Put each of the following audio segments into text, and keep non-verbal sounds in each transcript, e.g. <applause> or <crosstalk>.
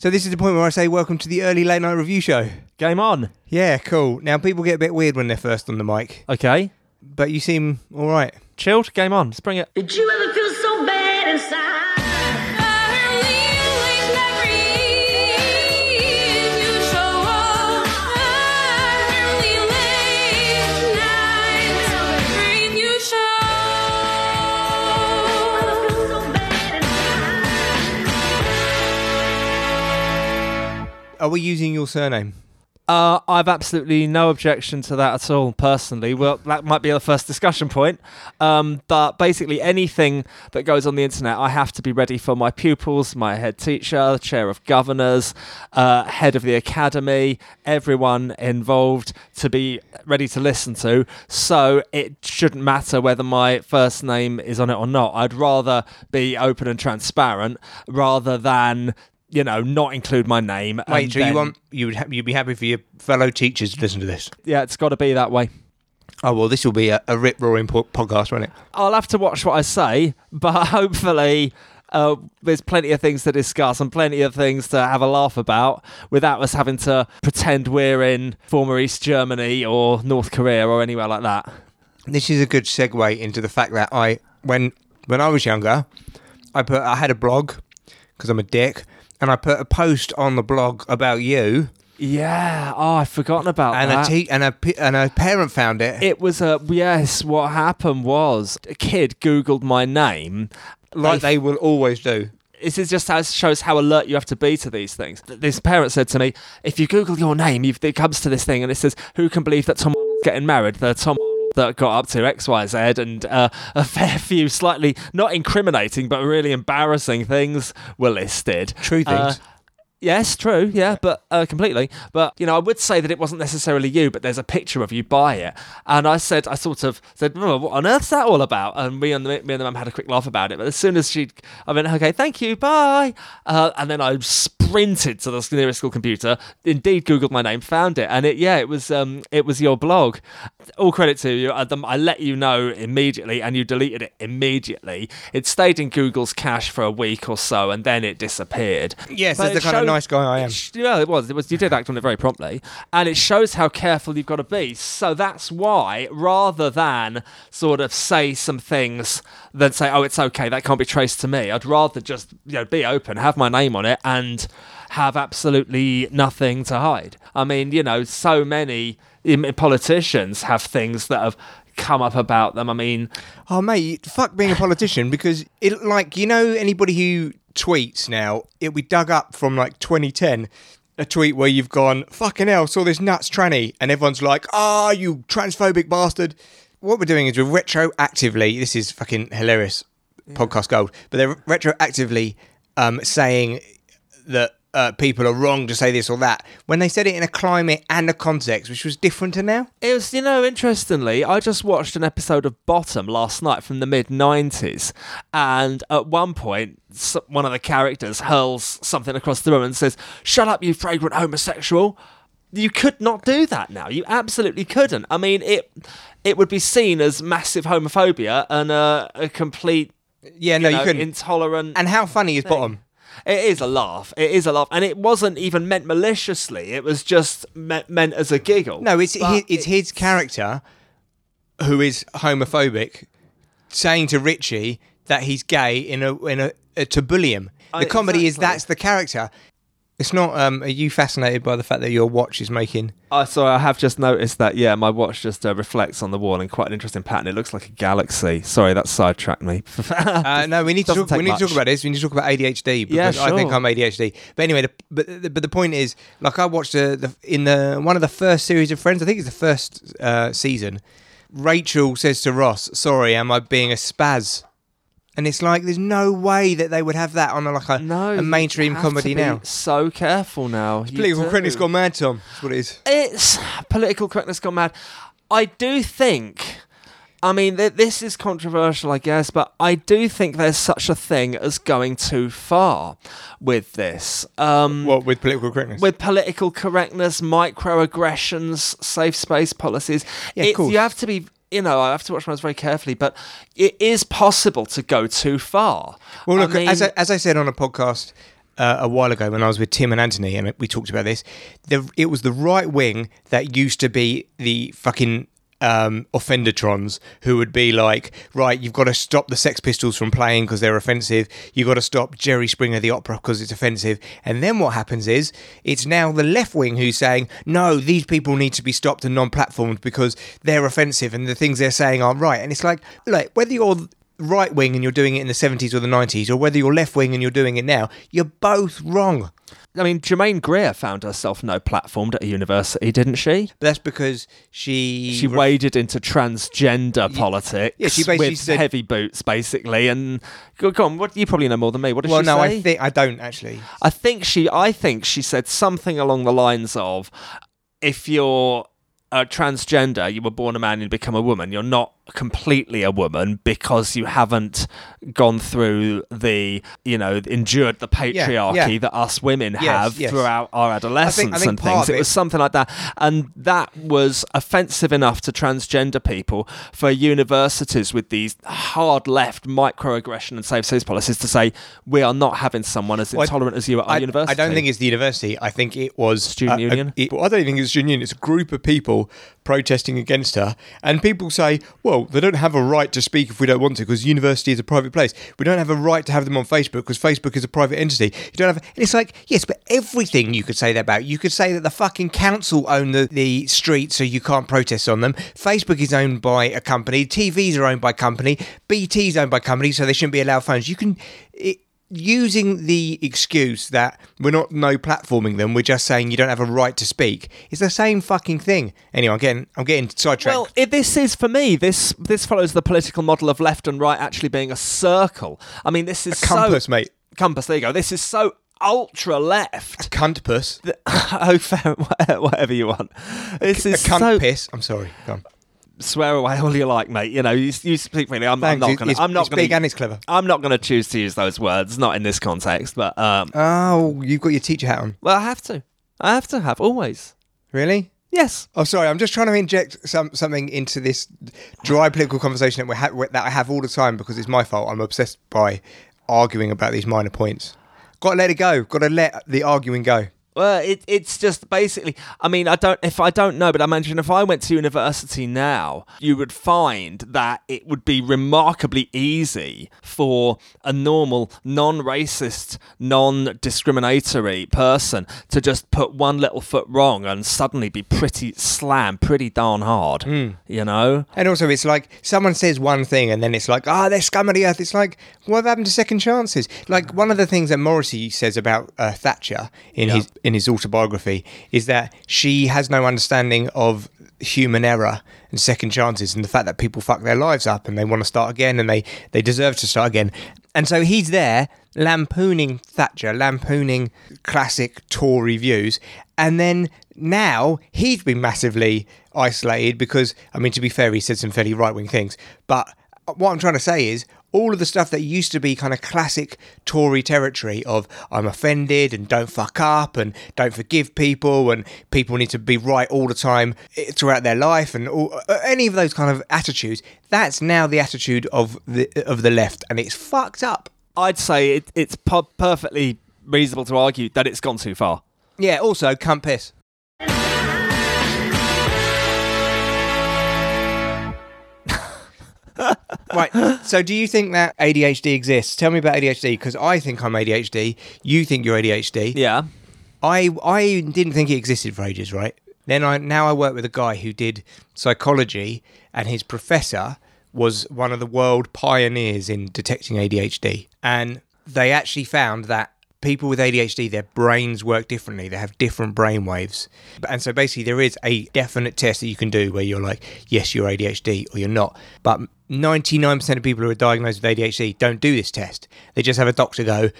So this is the point where I say welcome to the early late night review show. Game on. Yeah, cool. Now people get a bit weird when they're first on the mic, Okay. but you seem all right. Chilled. Game on. Let's bring it. Did you ever Are we using your surname? Uh, I've absolutely no objection to that at all, personally. Well, that might be the first discussion point. Um, but basically, anything that goes on the internet, I have to be ready for my pupils, my head teacher, chair of governors, uh, head of the academy, everyone involved to be ready to listen to. So it shouldn't matter whether my first name is on it or not. I'd rather be open and transparent rather than. You know, not include my name. Wait, and so you want you would ha- you'd be happy for your fellow teachers to listen to this? Yeah, it's got to be that way. Oh well, this will be a, a rip roaring po- podcast, won't it? I'll have to watch what I say, but <laughs> hopefully uh, there's plenty of things to discuss and plenty of things to have a laugh about without us having to pretend we're in former East Germany or North Korea or anywhere like that. This is a good segue into the fact that I when when I was younger, I put I had a blog because I'm a dick, and I put a post on the blog about you, Yeah. Oh, I've forgotten about and that. a te- and a p- and a parent found it. it was a yes. What happened was a kid Googled my name. like they will always do. this is just how shows how alert you have to be to these things. This parent said to me, "If you Google your name, you've, it comes to this thing, and it says, who can believe that Tom <laughs> getting married? The Tom that got up to X, Y, Z, and uh, a <laughs> fair few slightly not incriminating but really embarrassing things were listed. True Uh, things. Yes, true. Yeah, but uh, completely. But you know, I would say that it wasn't necessarily you, but there's a picture of you by it. And I said, I sort of said, oh, "What on earth's that all about?" And me and the, me and the mum had a quick laugh about it. But as soon as she, I went, "Okay, thank you, bye," uh, and then I sprinted to the nearest school computer. Indeed, googled my name, found it, and it, yeah, it was, um, it was your blog. All credit to you. I, I let you know immediately, and you deleted it immediately. It stayed in Google's cache for a week or so, and then it disappeared. Yes, But that's the kind of nice guy I am. it Yeah, it was. It was. You did act on it very promptly, and it shows how careful you've got to be. So that's why, rather than sort of say some things, then say, "Oh, it's okay, that can't be traced to me," I'd rather just you know be open, have my name on it, and have absolutely nothing to hide. I mean, you know, so many politicians have things that have come up about them. I mean, Oh mate, fuck being a politician because it like you know anybody who tweets now, it'll be dug up from like 2010. A tweet where you've gone, fucking hell, saw this nuts tranny, and everyone's like, ah, you transphobic bastard. What we're doing is we're retroactively, this is fucking hilarious, podcast gold, but they're retroactively um, saying that uh, people are wrong to say this or that when they said it in a climate and a context which was different to now. It was, you know, interestingly, I just watched an episode of Bottom last night from the mid 90s, and at one point, one of the characters hurls something across the room and says, Shut up, you fragrant homosexual. You could not do that now. You absolutely couldn't. I mean, it it would be seen as massive homophobia and a, a complete Yeah, no, you you, couldn't. intolerant. and how funny is Bottom? It is a laugh. It is a laugh, and it wasn't even meant maliciously. It was just me- meant as a giggle. No, it's his, it's his character who is homophobic saying to Richie that he's gay in a in a, a to bully him. The Uh, comedy is that's the character. It's not. Um, are you fascinated by the fact that your watch is making? Oh, sorry, I have just noticed that. Yeah, my watch just uh, reflects on the wall in quite an interesting pattern. It looks like a galaxy. Sorry, that sidetracked me. <laughs> Uh, no, we need to talk, we need to talk about this. We need to talk about ADHD. Yeah, Because I think. I'm ADHD. But anyway, the, but but the point is, like I watched the, the in the one of the first series of Friends. I think it's the first uh, season. Rachel says to Ross, "Sorry, am I being a spaz?" And it's like there's no way that they would have that on a, like a, no, a mainstream comedy now. So careful now. You Political do. correctness gone mad, Tom. That's what it is. It's political correctness gone mad. I do think. I mean, th- this is controversial, I guess, but I do think there's such a thing as going too far with this. Um, What with political correctness? with political correctness, microaggressions, safe space policies. Yeah, of course. You have to be, you know, I have to watch my words very carefully, but it is possible to go too far. Well, I look, mean, as I, as I said on a podcast uh, a while ago when I was with Tim and Anthony, and we talked about this. The, it was the right wing that used to be the fucking um, offendertrons who would be like, right, you've got to stop the Sex Pistols from playing because they're offensive. You've got to stop Jerry Springer the opera because it's offensive. And then what happens is it's now the left wing who's saying, no, these people need to be stopped and non-platformed because they're offensive and the things they're saying aren't right. And it's like, like whether you're right wing and you're doing it in the 70s or the 90s, or whether you're left wing and you're doing it now, you're both wrong. I mean, Germaine Greer found herself no platformed at a university, didn't she? But that's because she She waded into transgender politics yeah, she basically with said- heavy boots, basically. And go, on, what you probably know more than me. What did Well, she no, say? I think I don't actually. I think she I think she said something along the lines of if you're a transgender, you were born a man and become a woman, you're not completely a woman because you haven't gone through the, you know, endured the patriarchy yeah. that us women Yes, have yes. throughout our adolescence think and things. It it- was something like that. And that was offensive enough to transgender people for universities with these hard left microaggression and safe space policies to say, we are not having someone as Well, I- intolerant as you at our I, university. I don't think it's the university. I think it was Student a- a- union? it- well, I don't think it's student union. It's a group of people protesting against her, and people say, "Well, they don't have a right to speak if we don't want to, because university is a private place. We don't have a right to have them on Facebook because Facebook is a private entity. You don't have." It's like, yes, but everything you could say that about. You could say that the fucking council own the the streets, so you can't protest on them. Facebook is owned by a company. TVs are owned by company. BT's owned by company, so they shouldn't be allowed phones. You can. It, using the excuse that we're not no platforming them, we're just saying you don't have a right to speak. It's the same fucking thing. Anyway, I'm getting I'm getting sidetracked. Well, it, this is for me. This this follows the political model of left and right actually being a circle. I mean, this is so- compass, mate. Compass. There you go. This is so ultra left. Cunt puss. <laughs> oh, fair, <laughs> whatever you want. This A is cunt so piss. I'm sorry. Go on. Swear away all you like, mate. You know, you, you speak freely. I'm, I'm not going. to I'm not going. big and it's clever. I'm not going to choose to use those words. Not in this context, but um, Oh, you've got your teacher hat on. well, I have to. I have to have always. Really? Yes. Oh, sorry. I'm just trying to inject some something into this dry political conversation that we ha- that I have all the time because it's my fault. I'm obsessed by arguing about these minor points. Got to let it go. Got to let the arguing go. Well, it, it's just basically. I mean, I don't. If I don't know, but I imagine if I went to university now, you would find that it would be remarkably easy for a normal, non-racist, non-discriminatory person to just put one little foot wrong and suddenly be pretty slammed, pretty darn hard. You know. And also, it's like someone says one thing and then it's like, ah, they're scum of the earth. It's like, what happened to second chances? Like, one of the things that Morrissey says about uh, Thatcher in Yeah. his in his autobiography is that she has no understanding of human error and second chances and the fact that people fuck their lives up and they want to start again and they, they deserve to start again. And so he's there lampooning Thatcher, lampooning classic Tory views. And then now he's been massively isolated because, I mean, to be fair, he said some fairly right wing things. But what I'm trying to say is all of the stuff that used to be kind of classic Tory territory of I'm offended and don't fuck up and don't forgive people and people need to be right all the time eh, throughout their life and all, uh, any of those kind of attitudes. That's now the attitude of the of the left, and it's fucked up. I'd say it, it's perfectly reasonable to argue that it's gone too far. Yeah. Also, cunt piss. Right. So, do you think that ADHD exists? Tell me about ADHD because I think I'm ADHD. You think you're ADHD. Yeah. I I didn't think it existed for ages, right? Then I now I work with a guy who did psychology, and his professor was one of the world pioneers in detecting ADHD. And they actually found that people with ADHD, their brains work differently. They have different brain waves. And so basically, there is a definite test that you can do where you're like, yes, you're ADHD or you're not. But 99% of people who are diagnosed with ADHD don't do this test. They just have a doctor go,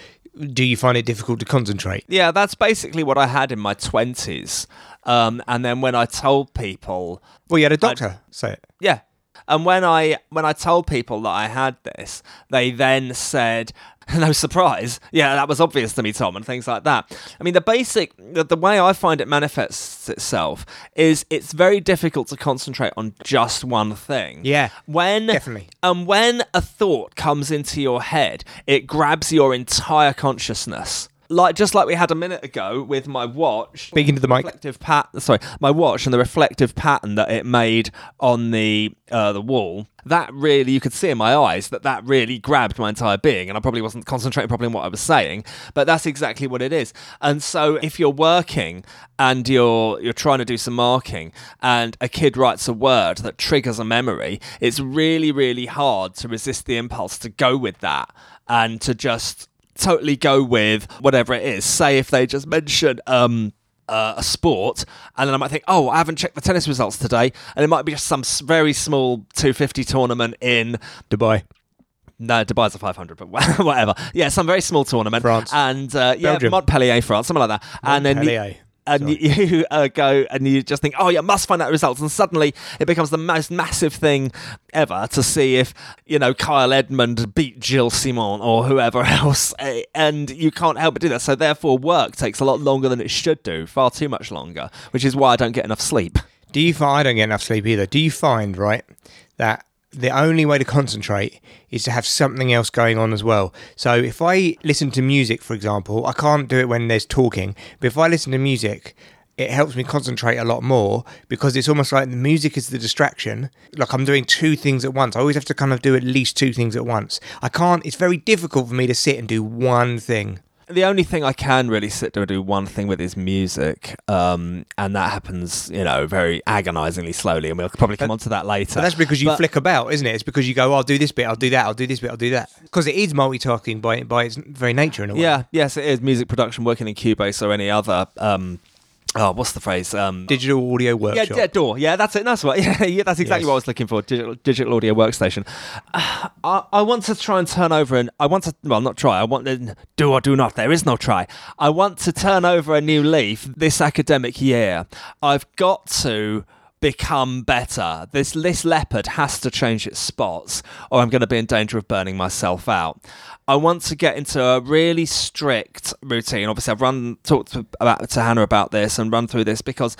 do you find it difficult to concentrate? Yeah, that's basically what I had in my 20s. Um, and then when I told people, Well, you had a doctor say it. yeah. And when I when I told people that I had this, they then said, <laughs> "No surprise, yeah, that was obvious to me, Tom," and things like that. I mean, the basic, the, the way I find it manifests itself is it's very difficult to concentrate on just one thing. Yeah, when definitely. and when a thought comes into your head, it grabs your entire consciousness. Like just like we had a minute ago with my watch. Speaking to the mic. reflective pat sorry my watch and the reflective pattern that it made on the uh, the wall that really you could see in my eyes that that really grabbed my entire being and i probably wasn't concentrating properly on what i was saying but that's exactly what it is and so if you're working and you're you're trying to do some marking and a kid writes a word that triggers a memory it's really really hard to resist the impulse to go with that and to just totally go with whatever it is say if they just mention um uh, a sport, and then I might think, oh, I haven't checked the tennis results today, and it might be just some very small 250 tournament in Dubai. no, Dubai's a 500, but <laughs> whatever. Yeah, some very small tournament. France. And uh, yeah, Belgium. Montpellier, France, something like that. And then Montpellier. And you, <laughs> you uh, go and you just think, oh, yeah, must find out the results. And suddenly it becomes the most massive thing ever to see if, you know, Kyle Edmund beat Gilles Simon or whoever <laughs> else. And you can't help but do that. So therefore, work takes a lot longer than it should do, far too much longer, which is why I don't get enough sleep. Do you find I don't get enough sleep either? Do you find right that the only way to concentrate is to have something else going on as well? So if I listen to music, for example, I can't do it when there's talking, but if I listen to music. It helps me concentrate a lot more because it's almost like the music is the distraction. Like I'm doing two things at once. I always have to kind of do at least two things at once. I can't, it's very difficult for me to sit and do one thing. The only thing I can really sit there and do one thing with is music, um, and that happens, you know, very agonisingly slowly, and we'll probably come on to that later. But that's because you But- flick about, isn't it? It's because you go, oh, I'll do this bit, I'll do that, I'll do this bit, I'll do that. Because it is multitasking by by its very nature in a way. Yeah, yes, it is music production, working in Cubase or any other. Um, oh, what's the phrase? Um, Digital audio yeah, workshop. yeah, door. Yeah, that's it. That's what. <laughs> Yeah, yeah that's exactly Yes. what I was looking for. Digital, digital audio workstation. Uh, <sighs> I, I want to try and turn over and I want to. Well, not try. I want to do or do not. There is no try. I want to turn over a new leaf this academic year. I've got to become better. This this leopard has to change its spots, or I'm going to be in danger of burning myself out. I want to get into a really strict routine. Obviously, I've run talked to, about to Hannah about this and run through this because.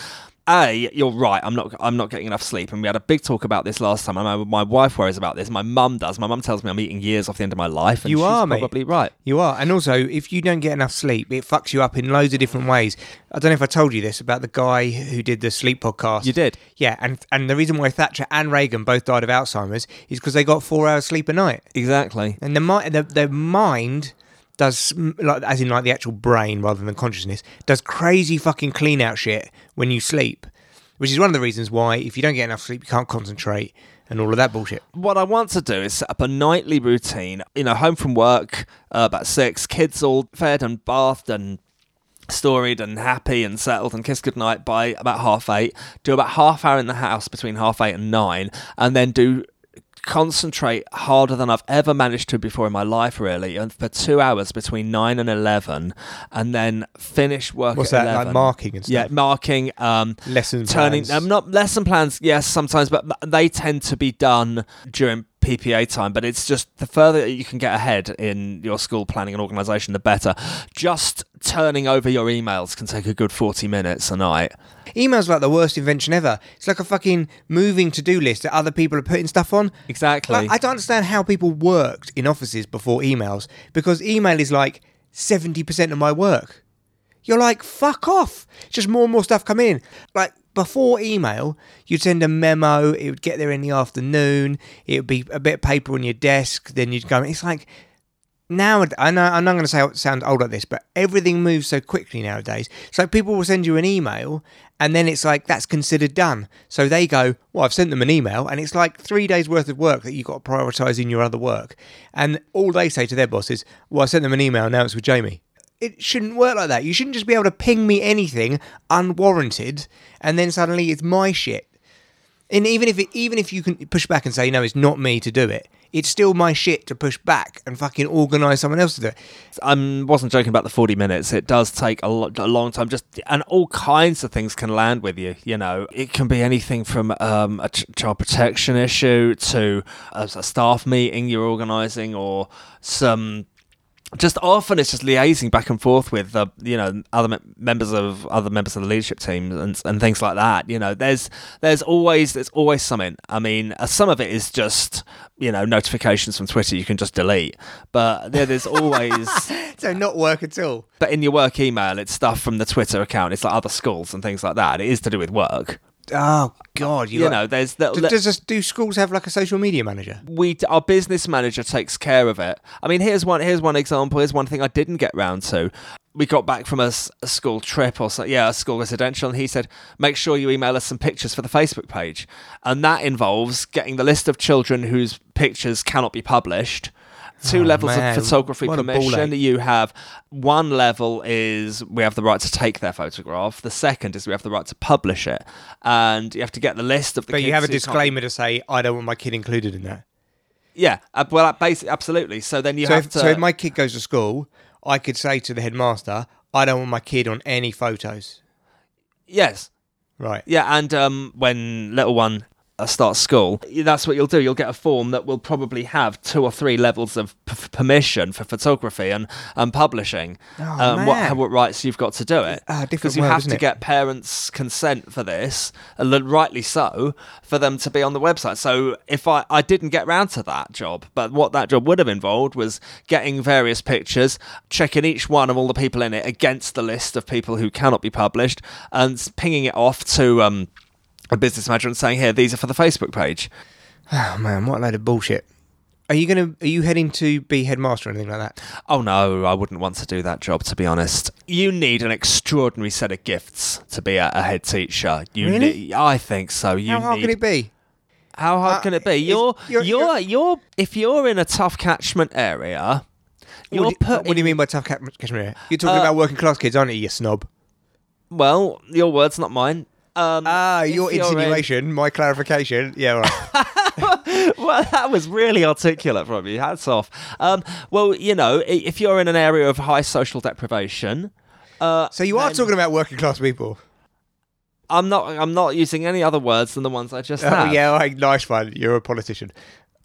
A, you're right. I'm not. I'm not getting enough sleep, and we had a big talk about this last time. And my, my wife worries about this. My mum does. My mum tells me I'm eating years off the end of my life. And You she's are, mate. probably right. You are. And also, if you don't get enough sleep, it fucks you up in loads of different ways. I don't know if I told you this about the guy who did the sleep podcast. You did. Yeah, and and the reason why Thatcher and Reagan both died of Alzheimer's is because they got four hours sleep a night. Exactly. And the mind, the, the mind does like as in like the actual brain rather than consciousness does crazy fucking clean out shit when you sleep, which is one of the reasons why if you don't get enough sleep you can't concentrate and all of that bullshit. What I want to do is set up a nightly routine. You know, home from work uh, about six, kids all fed and bathed and storied and happy and settled and kissed goodnight by about half eight. Do about half hour in the house between half eight and nine, and then do concentrate harder than I've ever managed to before in my life, really, and for two hours between nine and eleven, and then finish work. What's at that 11. like marking and stuff? Yeah, marking. Um, Lesson turning. plans. Um, not lesson plans. Yes, sometimes, but they tend to be done during PPA time. But it's just the further you can get ahead in your school planning and organisation, the better. Just turning over your emails can take a good forty minutes a night. Email's like the worst invention ever. It's like a fucking moving to do list that other people are putting stuff on. Exactly. Like, I don't understand how people worked in offices before emails because email is like 70% of my work. You're like, fuck off. It's just more and more stuff coming in. Like, before email, you'd send a memo, it would get there in the afternoon, it would be a bit of paper on your desk, then you'd go. It's like, now I know I'm not going to say sound old like this, but everything moves so quickly nowadays. So people will send you an email, and then it's like that's considered done. So they go, "Well, I've sent them an email," and it's like three days worth of work that you've got to prioritise in your other work. And all they say to their boss is, "Well, I sent them an email. Now it's with Jamie." It shouldn't work like that. You shouldn't just be able to ping me anything unwarranted, and then suddenly it's my shit. And even if it, even if you can push back and say no, it's not me to do it, it's still my shit to push back and fucking organise someone else to do it. I wasn't joking about the 40 minutes. It does take a, lo- a long time. Just and all kinds of things can land with you. You know, it can be anything from um, a ch- child protection issue to a, a staff meeting you're organising, or some just often it's just liaising back and forth with uh, you know other mem- members of other members of the leadership team and and things like that. You know, there's there's always there's always something. I mean, uh, some of it is just you know notifications from Twitter you can just delete, but there, there's always. <laughs> So not work at all. But in your work email, it's stuff from the Twitter account. It's like other schools and things like that. It is to do with work. Oh uh, God, you, You got- know, there's the, D- Does this, do schools have like a social media manager? we our business manager takes care of it. I mean, here's one here's one example. Here's one thing I didn't get round to. We got back from a school trip or so, yeah, a school residential, and he said, "Make sure you email us some pictures for the Facebook page," and that involves getting the list of children whose pictures cannot be published. Two Oh, levels man, of photography what permission. You have one level is we have the right to take their photograph. The second is we have the right to publish it, and you have to get the list of the. But you have a who can't disclaimer to say, I don't want my kid included in that. yeah, uh, well, basically, absolutely. So then you so, have if, to. so if my kid goes to school, I could say to the headmaster, I don't want my kid on any photos. yes, Right. yeah, and um, when little one uh, starts school, that's what you'll do. You'll get a form that will probably have two or three levels of p- permission for photography and, and publishing. Oh, um, what, what rights you've got to do it? Ah, different because you have to it? get parents' consent for this, and rightly so, for them to be on the website. So if I, I didn't get round to that job, but what that job would have involved was getting various pictures, checking each one of all the people in it against the list of people who cannot be published, and pinging it off to um, a business manager and saying, "Here, these are for the Facebook page." Oh man, what a load of bullshit. Are you gonna? Are you heading to be headmaster or anything like that? Oh no, I wouldn't want to do that job. To be honest, you need an extraordinary set of gifts to be a, a head teacher. You Really? need, I think so. You How hard need can it be? How hard Uh, can it be? You're, you're- you're, you're- you're, if you're in a tough catchment area, you're What do, putting, what do you mean by tough catchment area? You're talking Uh, about working class kids, aren't you, you snob? Well, your words, not mine. Um, Ah, your you're in- insinuation, my clarification. Yeah, right. <laughs> well, that was really articulate from you. Hats off. Um, well, you know, if you're in an area of high social deprivation, uh, so you are then- talking about working class people. I'm not. I'm not using any other words than the ones I just Oh had. yeah, right, nice one. You're a politician.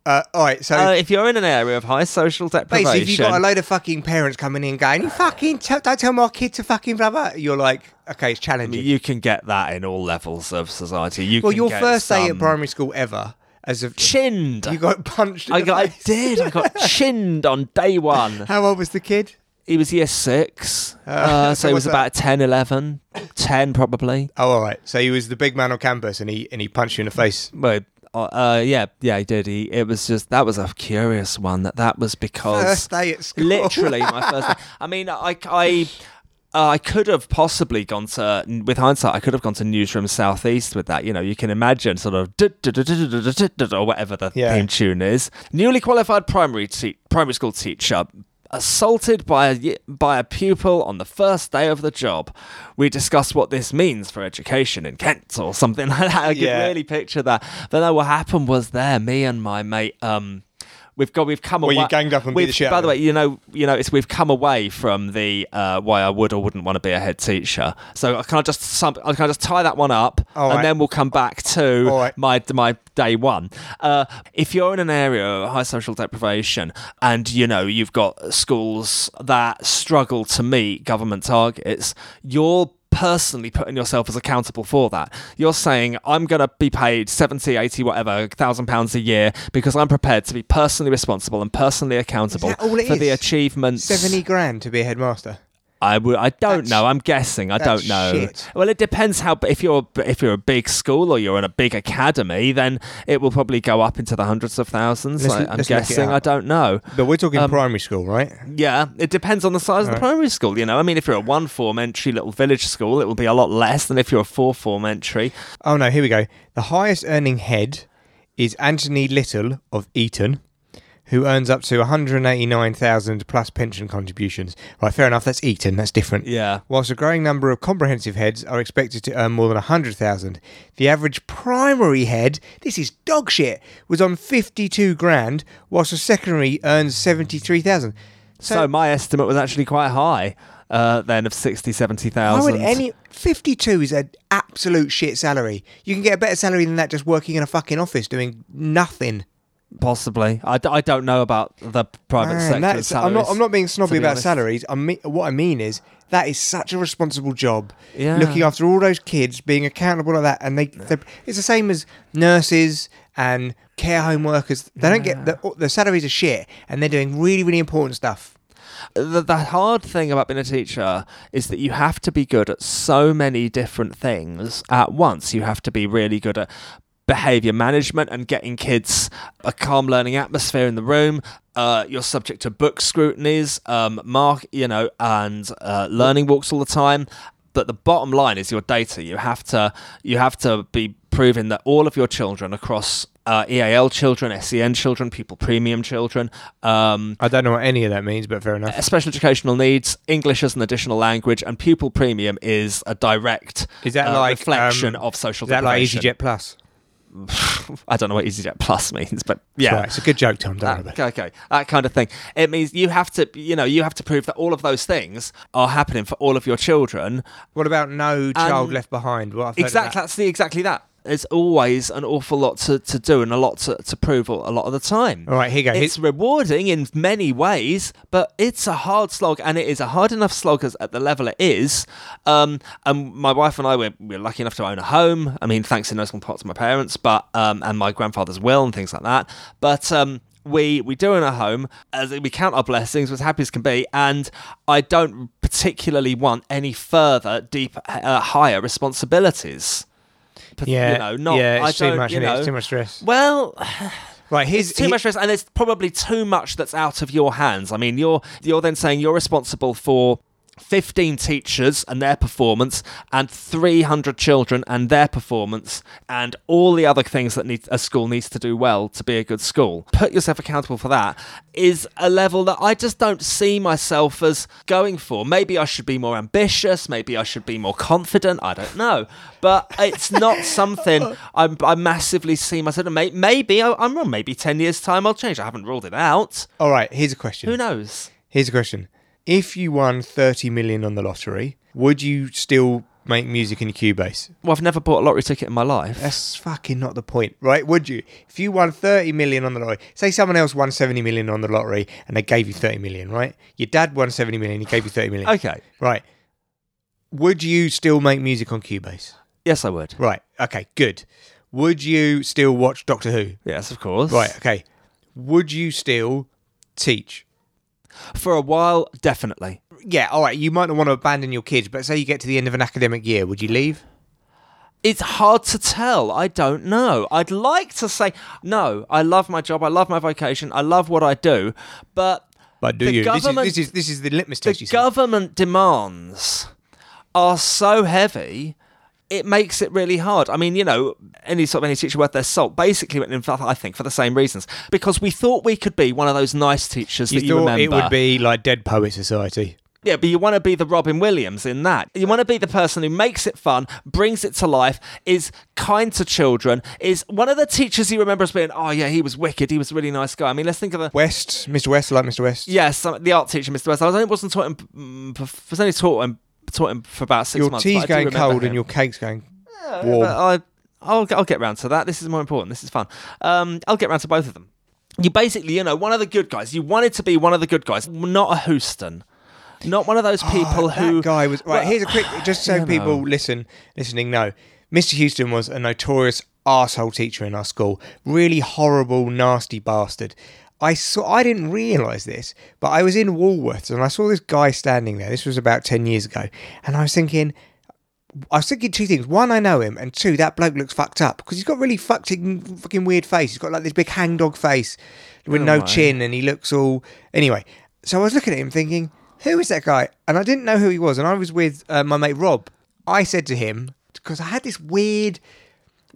Uh, all right, so Uh, if you're in an area of high social deprivation, basically, if you've got a load of fucking parents coming in going, "You fucking t- don't tell my kid to fucking blah blah," you're like, okay, it's challenging. you can get that in all levels of society. You well, can your get first day at primary school ever, as of chinned. you got punched. In I, the got, I did. I got <laughs> chinned on day one. How old was the kid? He was year six. Uh, Uh, so <laughs> so he was what's that? about 10, 11. 10 probably. Oh, all right. So he was the big man on campus, and he and he punched you in the face. Well, uh, uh, yeah, yeah, he did. He, it was just, that was a curious one. That That was because First day at school. literally my first day. I mean, I, I, uh, I could have possibly gone to, with hindsight, I could have gone to Newsroom Southeast with that. You know, you can imagine sort of or whatever the Yeah. theme tune is. Newly qualified primary te- primary school teacher assaulted by a, by a pupil on the first day of the job. We discussed what this means for education in Kent or something <laughs> like that. I could Yeah. really picture that. But no, what happened was there, me and my mate, um, we've got we've come Well, away. you ganged up and beat the shit By the way, you know, you know, it's we've come away from the uh, why I would or wouldn't want to be a head teacher. So can I just sum, can I just tie that one up, All and right. then we'll come back to right. my my day one. Uh, if you're in an area of high social deprivation, and you know you've got schools that struggle to meet government targets, you're personally putting yourself as accountable for that. You're saying, I'm going to be paid 70, 80, whatever, thousand pounds a year because I'm prepared to be personally responsible and personally accountable that all it for the achievements. Seventy grand to be a headmaster. I would. I don't That's- know. I'm guessing. I that's don't know. shit. Well, it depends how. If you're if you're a big school or you're in a big academy, then it will probably go up into the hundreds of thousands. Let's- I, I'm let's look it guessing. I don't know. But we're talking Um, primary school, right? Yeah, it depends on the size of the Right. primary school. You know, I mean, if you're a one form entry little village school, it will be a lot less than if you're a four form entry. Oh no, here we go. The highest earning head is Anthony Little of Eton, who earns up to 189,000 plus pension contributions. Right, fair enough. That's Eton. That's different. Yeah. Whilst a growing number of comprehensive heads are expected to earn more than 100,000, the average primary head, this is dog shit, was on 52 grand, whilst a secondary earns 73,000. So, my estimate was actually quite high. Uh, then of 60, 70,000. Why would any 52 is an absolute shit salary. You can get a better salary than that just working in a fucking office doing nothing. Possibly. I, d- I don't know about the private Man, sector. that's- I'm not. salaries, I'm not being to snobby be about honest. salaries. I mean, what I mean is that is such a responsible job. Yeah. Looking after all those kids, being accountable like that, and they. they're- It's the same as nurses and care home workers. They don't get the, the salaries are shit, and they're doing really, really important stuff. the, the hard thing about being a teacher is that you have to be good at so many different things at once. You have to be really good at behavior management and getting kids a calm learning atmosphere in the room. Uh, you're subject to book scrutinies, um, mark, you know, and uh, learning walks all the time. But the bottom line is your data. You have to you have to be proving that all of your children across uh, EAL children, SEN children, pupil premium children, um, I don't know what any of that means, but fair enough. special educational needs, English as an additional language, and pupil premium is a direct Is that uh, like reflection um, of social Is that like. EasyJet Plus? <laughs> I don't know what EasyJet Plus means, but yeah. Right, it's a good joke, Tom. Don't That, okay, that kind of thing. It means you have to, you know, you have to prove that all of those things are happening for all of your children. What about no child Um, left behind? Well, I've heard of Exactly, that. that's the exactly that. There's always an awful lot to, to do and a lot to, to prove a lot of the time. All right, here you go. It's rewarding in many ways, but it's a hard slog, and it is a hard enough slog as, at the level it is. Um, and my wife and I, we're, we're lucky enough to own a home. I mean, thanks in no small part to my parents, but um, and my grandfather's will and things like that. But um, we we do own a home. As we count our blessings, we're as happy as can be, and I don't particularly want any further deep, uh, higher responsibilities. Yeah, you know, not yeah, I it's too don't, much. you it? know, It's too much stress. Well, <sighs> Right, here's too he- much stress, and there's probably too much that's out of your hands. I mean, you're you're then saying you're responsible for 15 teachers and their performance, and 300 children and their performance, and all the other things that need, a school needs to do well to be a good school. Put yourself accountable for that is a level that I just don't see myself as going for. Maybe I should be more ambitious. Maybe I should be more confident. I don't know, but it's not <laughs> something I'm, I massively see myself. May- Maybe I- I'm wrong. Maybe 10 years time I'll change. I haven't ruled it out. All right, here's a question. Who knows? Here's a question. If you won 30 million on the lottery, would you still make music in Cubase? Well, I've never bought a lottery ticket in my life. That's fucking not the point, right? Would you? If you won 30 million on the lottery, say someone else won 70 million on the lottery and they gave you 30 million, right? Your dad won 70 million, he gave you 30 million. Okay. Right. Would you still make music on Cubase? Yes, I would. Right. Okay, good. Would you still watch Doctor Who? Yes, of course. Right, okay. Would you still teach? For a while, definitely. Yeah, all right. You might not want to abandon your kids, but say you get to the end of an academic year, would you leave? It's hard to tell. I don't know. I'd like to say no. I love my job. I love my vocation. I love what I do. But But do The you? government- this, is, this is this is the litmus the test. You government demands are so heavy. It makes it really hard. I mean, you know, any sort of any teacher worth their salt basically went in, I think, for the same reasons. Because we thought we could be one of those nice teachers you that you remember. it would be like Dead Poet Society. Yeah, but you want to be the Robin Williams in that. You want to be the person who makes it fun, brings it to life, is kind to children, is one of the teachers you remember as being, oh, yeah, he was wicked. He was a really nice guy. I mean, let's think of the. West, Mr. West, I like Mr. West. Yes, the art teacher, Mr. West. I was only wasn't taught him. mm, was only taught him taught him for about six your months. tea's I do going cold him. and your cake's going But warm. I, I'll I'll get round to that. This is more important. This is fun. Um, I'll get round to both of them. You basically, you know, one of the good guys. You wanted to be one of the good guys, not a Houston, not one of those people Oh, who. that guy was right. Well, here's a quick, just so <sighs> you know. people listen, listening know. Mr. Houston was a notorious arsehole teacher in our school. Really horrible, nasty bastard. I saw. I didn't realise this, but I was in Woolworths and I saw this guy standing there. This was about ten years ago, and I was thinking. I was thinking two things. One, I know him, and two, that bloke looks fucked up because he's got really fucking fucking weird face. He's got like this big hangdog face with no right. chin, and he looks all anyway. So I was looking at him, thinking, who is that guy? And I didn't know who he was, and I was with uh, my mate Rob. I said to him because I had this weird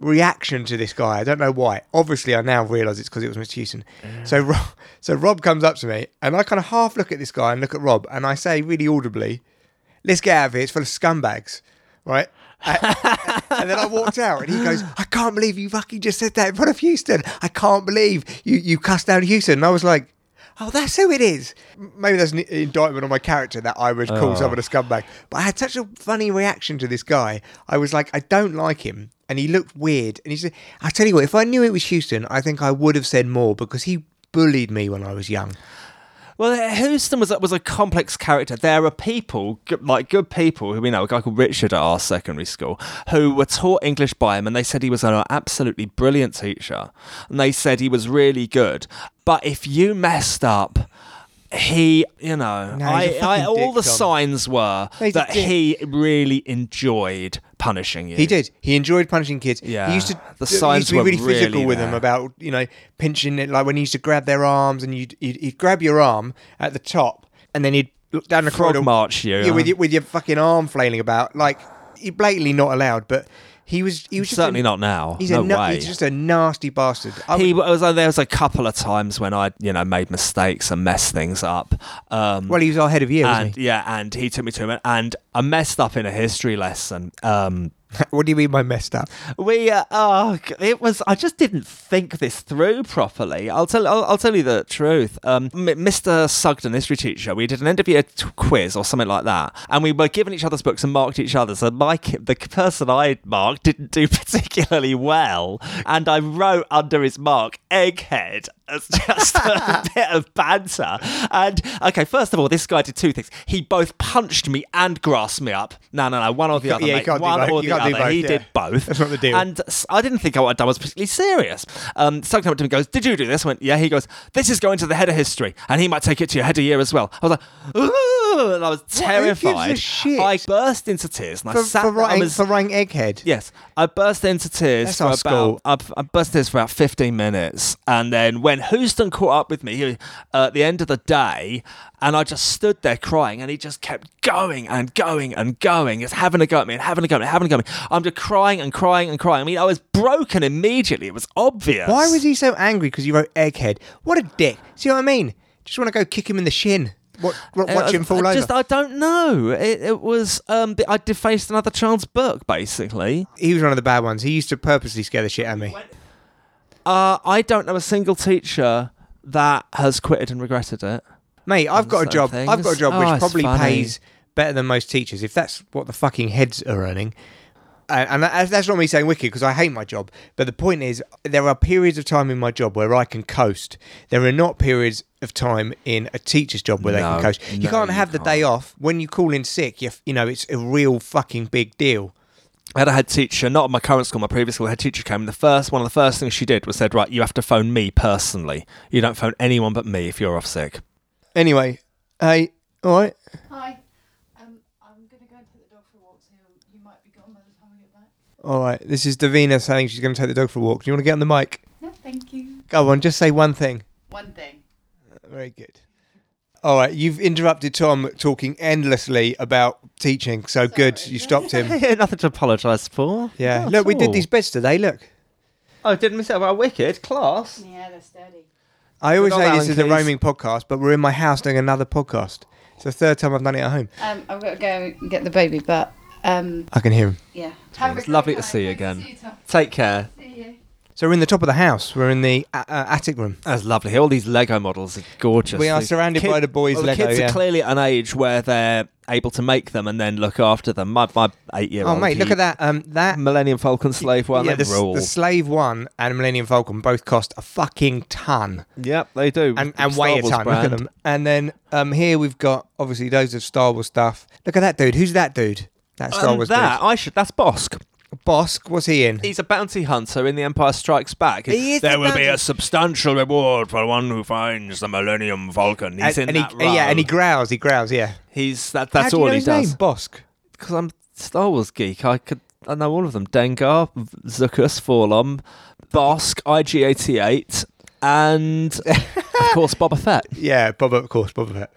reaction to this guy. I don't know why. Obviously, I now realise it's because it was Mr. Houston. So, Rob, <laughs> so Rob comes up to me, and I kind of half look at this guy and look at Rob, and I say really audibly, "Let's get out of here. It's full of scumbags." Right. <laughs> and then I walked out, and he goes, "I can't believe you fucking just said that in front of Houston. I can't believe you you cussed down Houston." And I was like, oh, that's who it is. Maybe that's an indictment on my character that I would call Oh. someone a scumbag. But I had such a funny reaction to this guy. I was like, I don't like him. And he looked weird. And he said, I tell you what, if I knew it was Houston, I think I would have said more because he bullied me when I was young. Well, uh, Houston was was a complex character. There are people, like good people, who we know, a guy called Richard at our secondary school, who were taught English by him, and they said he was an absolutely brilliant teacher, and they said he was really good. But if you messed up, he, you know, No, I, I, all the Tom. signs were No, that he really enjoyed punishing you. He did. He enjoyed punishing kids. Yeah. He used to. The he signs used to be were really physical really with them about you know pinching it, like when he used to grab their arms and you'd, you'd, he'd grab your arm at the top and then he'd look down the Frog corridor. march you. Yeah, with your, with your fucking arm flailing about, like he blatantly not allowed. But he was. He was just Certainly a, not now. He's no a way. he's just a nasty bastard. I he would- was there was a couple of times when I you know made mistakes and messed things up. Um, well, he was our head of year, and yeah, and he took me to him, and I messed up in a history lesson. Um? <laughs> what do you mean by messed up? we, uh, oh, it was. I just didn't think this through properly. I'll tell. I'll, I'll tell you the truth. Um, Mr. Sugden, history teacher, we did an end of year t- quiz or something like that, and we were given each other's books and marked each other. So my the person I marked didn't do <laughs> particularly well, and I wrote under his mark egghead as just a <laughs> bit of banter. And okay, first of all, this guy did two things. He both punched me and grasped me up. No, no, no, one or the You other. yeah, mate. one or You the other. both, he yeah. did both. That's not the deal. And I didn't think what I'd done was particularly serious. Um, Sugden up to me and goes, Did you do this? I went, Yeah. He goes, This is going to the head of history, and he might take it to your head of year as well. I was like, Ooh, and I was terrified. I burst into tears and I For, sat for I writing, was- for writing egghead. Yes, I burst into tears That's for about school. I, I burst into tears for about fifteen minutes, and then when Houston caught up with me uh, at the end of the day, and I just stood there crying, and he just kept going and going and going, just having a go at me and having a go at me, having a go at me. I'm just crying and crying and crying. I mean, I was broken immediately. It was obvious. Why was he so angry because you wrote egghead? What a dick. See what I mean? Just want to go kick him in the shin. What, what, Uh, watch him fall I over. just, I don't know. It, it was um, I defaced another child's book, basically. He was one of the bad ones. He used to purposely scare the shit out of me. Uh, I don't know a single teacher that has quitted and regretted it. Mate, I've got a job. I've got a job Oh, which probably funny. pays better than most teachers, if that's what the fucking heads are earning. And, and that, that's not me saying wicked because I hate my job. But the point is, there are periods of time in my job where I can coast. There are not periods of time in a teacher's job where they No, can coast. You no, can't you have the day can't. off when you call in sick. You, f- you know, it's a real fucking big deal. I had a head teacher, not at my current school, my previous school, head teacher came. And the first one of the first things she did was said, "Right, you have to phone me personally. You don't phone anyone but me if you're off sick." Anyway, hey, all right. Hi. Um, I'm going to go and take the dog for a walk, so you might be gone by the time we get back. All right. This is Davina saying she's going to take the dog for a walk. Do you want to get on the mic? No, thank you. Go on, just say one thing. One thing. Very good. All right, you've interrupted Tom talking endlessly about teaching. So good, you stopped <laughs> him. <laughs> Nothing to apologise for. Yeah. Not Look, at we did all. these beds today. Look, Oh, didn't miss out about wicked class. Yeah, they're sturdy. I always Good say old this Alan is a Keyes. roaming podcast, but we're in my house doing another podcast. It's the third time I've done it at home. Um, I've got to go and get the baby, but um, I can hear him. yeah. It's lovely to see you again. Take care. So we're in the top of the house. We're in the uh, uh, attic room. That's lovely. All these Lego models are gorgeous. We are The surrounded by the boys' well, Lego, The kids yeah. are clearly at an age where they're able to make them and then look after them. My, my eight-year-old. Oh mate, look he- at that. Um, that Millennium Falcon slave one. yeah, they the, rule. the Slave One and Millennium Falcon both cost a fucking ton. Yep, they do. and, and Star weigh a Wars ton. Look at them. And then um, here we've got obviously loads of Star Wars stuff. Look at that dude. Who's that dude? That Star Um, Wars that. I should. That's Bossk. Bossk. was he in? He's a bounty hunter in The Empire Strikes Back. He is there the will be a substantial reward for one who finds the Millennium Falcon. He's and, in and that he, yeah, and he growls. He growls. Yeah. He's that. That's How do you all know he his does. Name? Bossk. Because I'm Star Wars geek. I could. I know all of them. Dengar, Zuckuss, 4-LOM, Bossk, IG88, and of <laughs> course Boba Fett. Yeah, Boba. Of course, Boba Fett.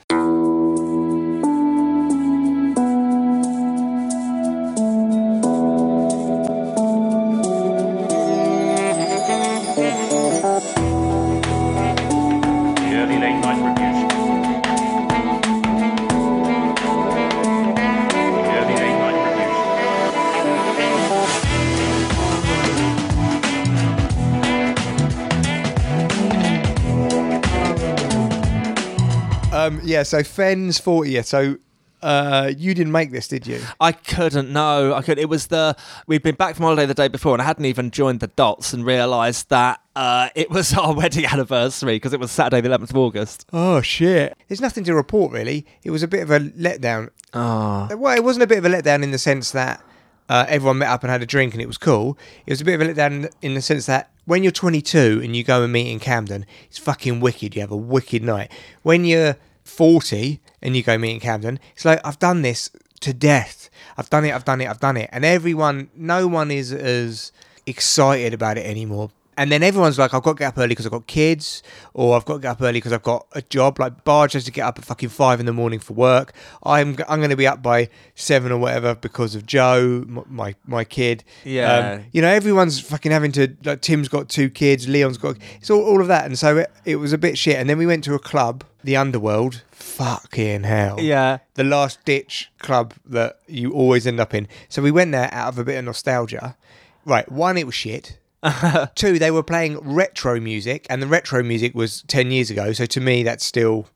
So Fenn's 40th. So uh, you didn't make this, did you? I couldn't. No, I could. It was the we'd been back from holiday the day before, and I hadn't even joined the dots and realised that uh, it was <laughs> our wedding anniversary because it was Saturday, the eleventh of August. Oh, shit. There's nothing to report, really. It was a bit of a letdown. Oh, Well, it wasn't a bit of a letdown in the sense that uh, everyone met up and had a drink and it was cool. It was a bit of a letdown in the sense that when you're 22 and you go and meet in Camden, it's fucking wicked. You have a wicked night. When you're 40 and you go meet in Camden, it's like, I've done this to death. I've done it, I've done it, I've done it. And everyone, no one is as excited about it anymore. And then everyone's like, I've got to get up early because I've got kids, or I've got to get up early because I've got a job. Like Barge has to get up at fucking five in the morning for work. I'm I'm going to be up by seven or whatever because of Joe, my my kid. Yeah. Um, you know, everyone's fucking having to. Like Tim's got two kids, Leon's got. It's all, all of that, and so it, it was a bit shit. And then we went to a club, the Underworld. Fucking hell. yeah. The last ditch club that you always end up in. So we went there out of a bit of nostalgia. Right, one, it was shit. <laughs> Two, they were playing retro music, and the retro music was 10 years ago. So to me, that's still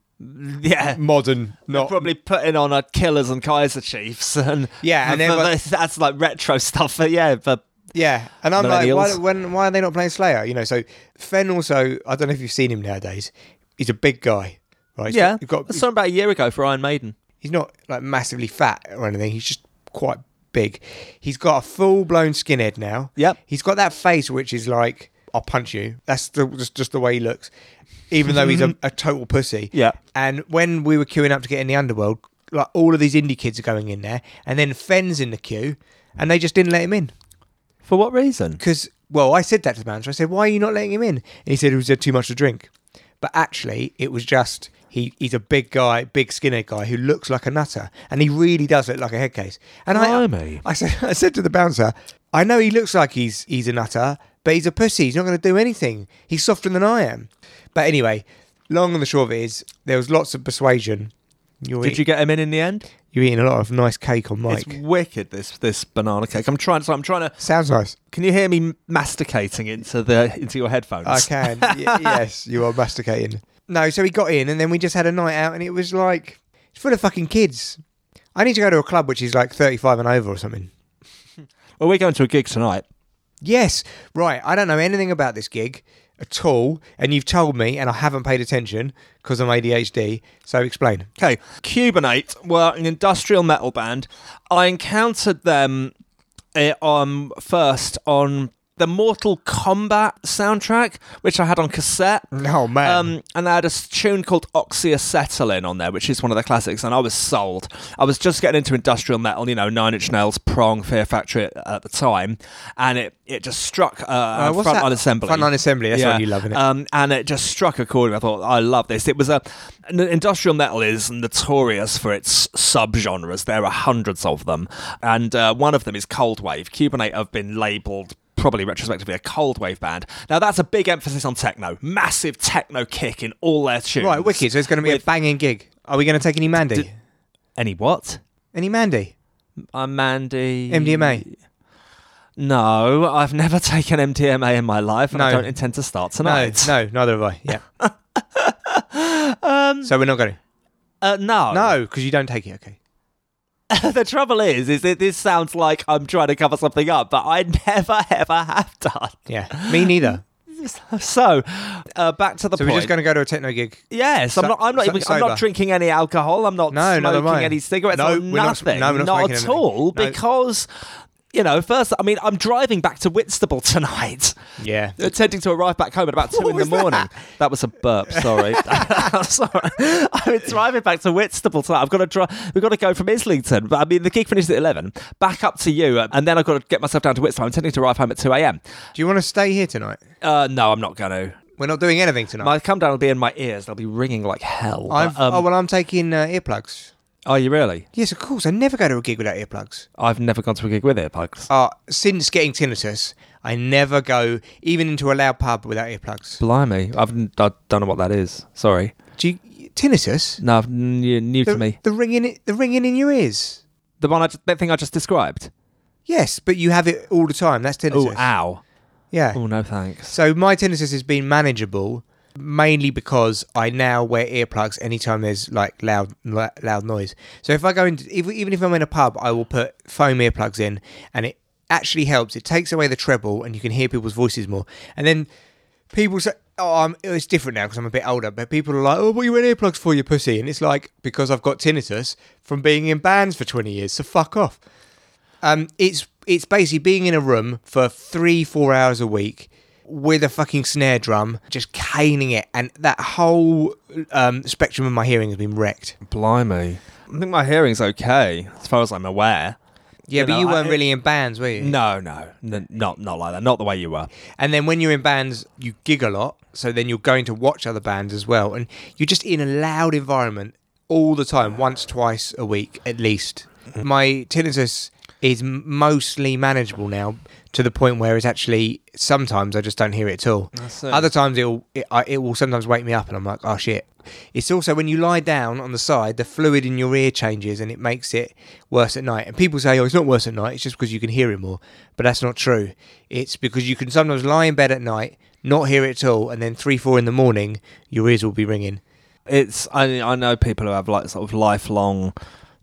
Yeah. modern, not. Probably putting on a Killers and Kaiser Chiefs and Yeah, and then- <laughs> that's like retro stuff. But yeah, but Yeah, and I'm like, why, when, why are they not playing Slayer? You know, so Fenn also, I don't know if you've seen him nowadays. He's a big guy, right? He's yeah, got, you've got, I saw him about a year ago for Iron Maiden. he's not like massively fat or anything. He's just quite big. He's got a full blown skinhead now. Yep. He's got that face which is like, I'll punch you. That's the, just, just the way he looks, even though he's a, <laughs> a total pussy. Yeah. And when we were queuing up to get in the underworld, like all of these indie kids are going in there, and then Fenn's in the queue, and they just didn't let him in For what reason? because well, I said that to the manager. I said, "Why are you not letting him in?" And he said it was had too much to drink. But actually, it was just he. He's a big guy, big skinhead guy who looks like a nutter, and he really does look like a head case. And Blimey. I, I said, <laughs> I said to the bouncer, "I know he looks like he's he's a nutter, but he's a pussy. He's not going to do anything. He's softer than I am." But anyway, long and the short of it is, there was lots of persuasion. You're, Did you get him in in the end? You're eating a lot of nice cake on mic. It's wicked. This this banana cake. I'm trying. So I'm trying to. Sounds nice. Can you hear me masticating into the into your headphones? I can. <laughs> y- yes, you are masticating. No, so we got in, and then we just had a night out, and it was like it's full of fucking kids. I need to go to a club which is like thirty-five and over or something. Well, we're going to a gig tonight. Yes, right. I don't know anything about this gig at all, and you've told me, and I haven't paid attention because I'm ADHD. So explain. Okay, Cubanate were an industrial metal band. I encountered them uh, um, first on the Mortal Kombat soundtrack, which I had on cassette. Oh man. Um, and I had a tune called Oxyacetylene on there, which is one of the classics, and I was sold. I was just getting into industrial metal, you know, Nine Inch Nails, Prong, Fear Factory at, at the time, and it, it just struck uh, Uh, Frontline? Assembly. Frontline Assembly, that's what you love, innit? Um, and it just struck a chord. I thought, I love this. It was a industrial metal is notorious for its subgenres. There are hundreds of them, and uh, one of them is cold wave. Cubanate have been labelled. Probably retrospectively a cold wave band. Now that's a big emphasis on techno, massive techno kick in all their tunes. right, wicked. So it's going to be a banging gig. Are we going to take any Mandy? D- Any what? any Mandy? I'm Mandy. MDMA. No, I've never <laughs> taken MDMA in my life, and I don't intend to start tonight. no, no neither have I. Yeah. um, <laughs> so we're not going to. Uh, no, No, because you don't take it. Okay. <laughs> the trouble is, is that this sounds like I'm trying to cover something up, but I <laughs> never ever have done. Yeah. Me neither. <laughs> So, uh, back to the So point. we're just going to go to a techno gig. Yes, I'm So- not. I'm not so- even. I'm sober. not drinking any alcohol. I'm not No, neither am smoking I. any cigarettes. No, or we're not sm- nothing. no, we're not smoking at anything. all No. because. You know, first, I mean, I'm driving back to Whitstable tonight. Yeah. Intending to arrive back home at about <laughs> two What in the was that? morning. That? was a burp. Sorry, <laughs> <laughs> I'm sorry. I'm driving back to Whitstable tonight. I've got to drive. We've got to go from Islington. But I mean, the gig finishes at eleven. Back up to you, and then I've got to get myself down to Whitstable. I'm intending to arrive home at two a.m. Do you want to stay here tonight? Uh, no, I'm not going to. We're not doing anything tonight. My come down will be in my ears. They'll be ringing like hell. But, um, oh well, I'm taking uh, earplugs. Are you really? Yes, of course. I never go to a gig without earplugs. I've never gone to a gig with earplugs. Uh, since getting tinnitus, I never go even into a loud pub without earplugs. Blimey, I've I don't know what that is. Sorry. Do you, tinnitus? No, you're new The, to me. the ringing, the ringing in your ears. The one I the thing I just described. Yes, but you have it all the time. That's tinnitus. Oh, ow. Yeah. Oh no, thanks. So my tinnitus has been manageable mainly because I now wear earplugs anytime there's like loud loud noise. So if I go if, even if I'm in a pub, I will put foam earplugs in, and it actually helps. It takes away the treble, and you can hear people's voices more. And then people say, "Oh, I'm, it's different now because I'm a bit older." But people are like, "Oh, what are you wearing earplugs for, you pussy?" And it's like because I've got tinnitus from being in bands for 20 years. So fuck off. Um, it's it's basically being in a room for three four hours a week with a fucking snare drum, just caning it, and that whole um, spectrum of my hearing has been wrecked. Blimey. I think my hearing's okay, as far as I'm aware. Yeah, You but know, you weren't I- really in bands, were you? No, no, n- not not like that. Not the way you were. And then when you're in bands, you gig a lot. So then you're going to watch other bands as well. And you're just in a loud environment all the time, once, twice a week at least. My tinnitus is mostly manageable now to the point where it's actually sometimes I just don't hear it at all. Other times it'll, it, I, it will sometimes wake me up and I'm like, oh shit. It's also when you lie down on the side, the fluid in your ear changes and it makes it worse at night. And people say, oh, it's not worse at night, it's just because you can hear it more. But that's not true. It's because you can sometimes lie in bed at night, not hear it at all, and then three, four in the morning, your ears will be ringing. It's I I know people who have like sort of lifelong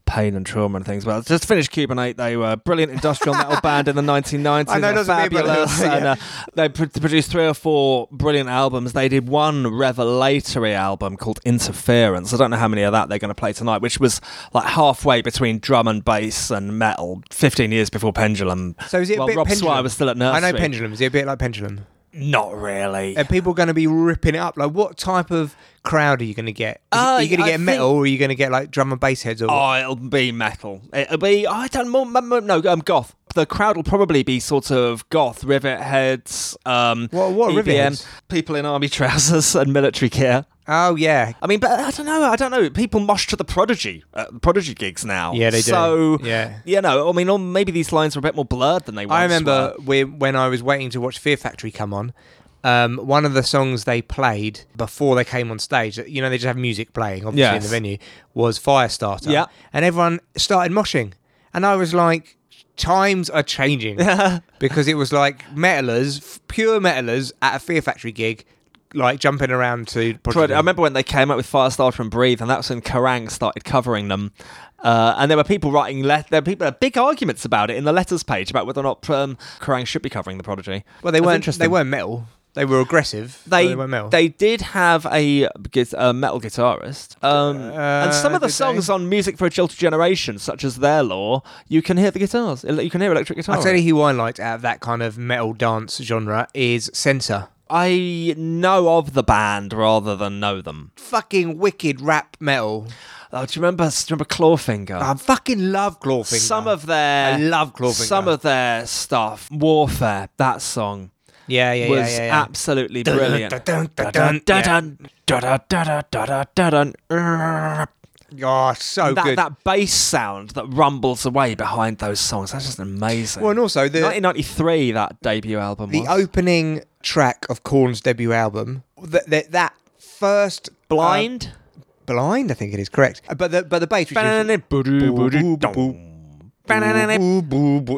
pain and trauma and things. But just finished Cubanate. They were a brilliant industrial metal <laughs> band in the 1990s. I know, doesn't mean, fabulous. <laughs> yeah. and, uh, they pr- produced three or four brilliant albums. They did one revelatory album called Interference. I don't know how many of that they're going to play tonight, which was like halfway between drum and bass and metal. 15 years before Pendulum. So is it a well, bit Rob pendulum? Swire was still at nursery. I know Pendulum. Is it a bit like Pendulum? Not really. Are people going to be ripping it up? Like, what type of crowd are you going to get? Is- Uh, are you going to I get metal think- or are you going to get like drum and bass heads? Or what? Oh, it'll be metal. It'll be I don't know. No, um, goth. The crowd will probably be sort of goth, rivet heads. Um, What- what rivet heads? People in army trousers and military gear. Oh, yeah. I mean, but I don't know. I don't know. People mosh to the Prodigy, uh, Prodigy gigs now. Yeah, they do. So Yeah. you know, I mean, or maybe these lines are a bit more blurred than they. Once I remember were. when, I was waiting to watch Fear Factory come on. Um, one of the songs they played before they came on stage, you know, they just have music playing, obviously, in the venue, was Firestarter. Yeah. And everyone started moshing. And I was like, times are changing. <laughs> because it was like metalers, pure metalers at a Fear Factory gig, like jumping around to. Prod- I remember when they came up with Firestarter and Breathe, and that's when Kerrang started covering them. Uh, and there were people writing let there were people had big arguments about it in the letters page about whether or not um, Kerrang should be covering the Prodigy. Well, they weren't. They weren't metal. They were aggressive. They they weren't metal. they did have a, a metal guitarist, um, and some of the songs they? on Music for a Jilted Generation, such as Their Law, you can hear the guitars. You can hear electric guitar. I'll tell you who I liked out of that kind of metal dance genre is Senser. I know of the band rather than know them. Fucking wicked rap metal. Oh, do you remember? Do you remember Clawfinger? I fucking love Clawfinger. Some of their I love Clawfinger. Some of their stuff, Warfare, that song yeah, yeah, was yeah, yeah, yeah. absolutely brilliant. That, Oh, so good. that bass sound that rumbles away behind those songs, that's just amazing. well, and also the 1993, that debut album the was. opening track of Korn's debut album. That that, that first Blind? uh, blind, I think it is correct. Uh, But the but the bass.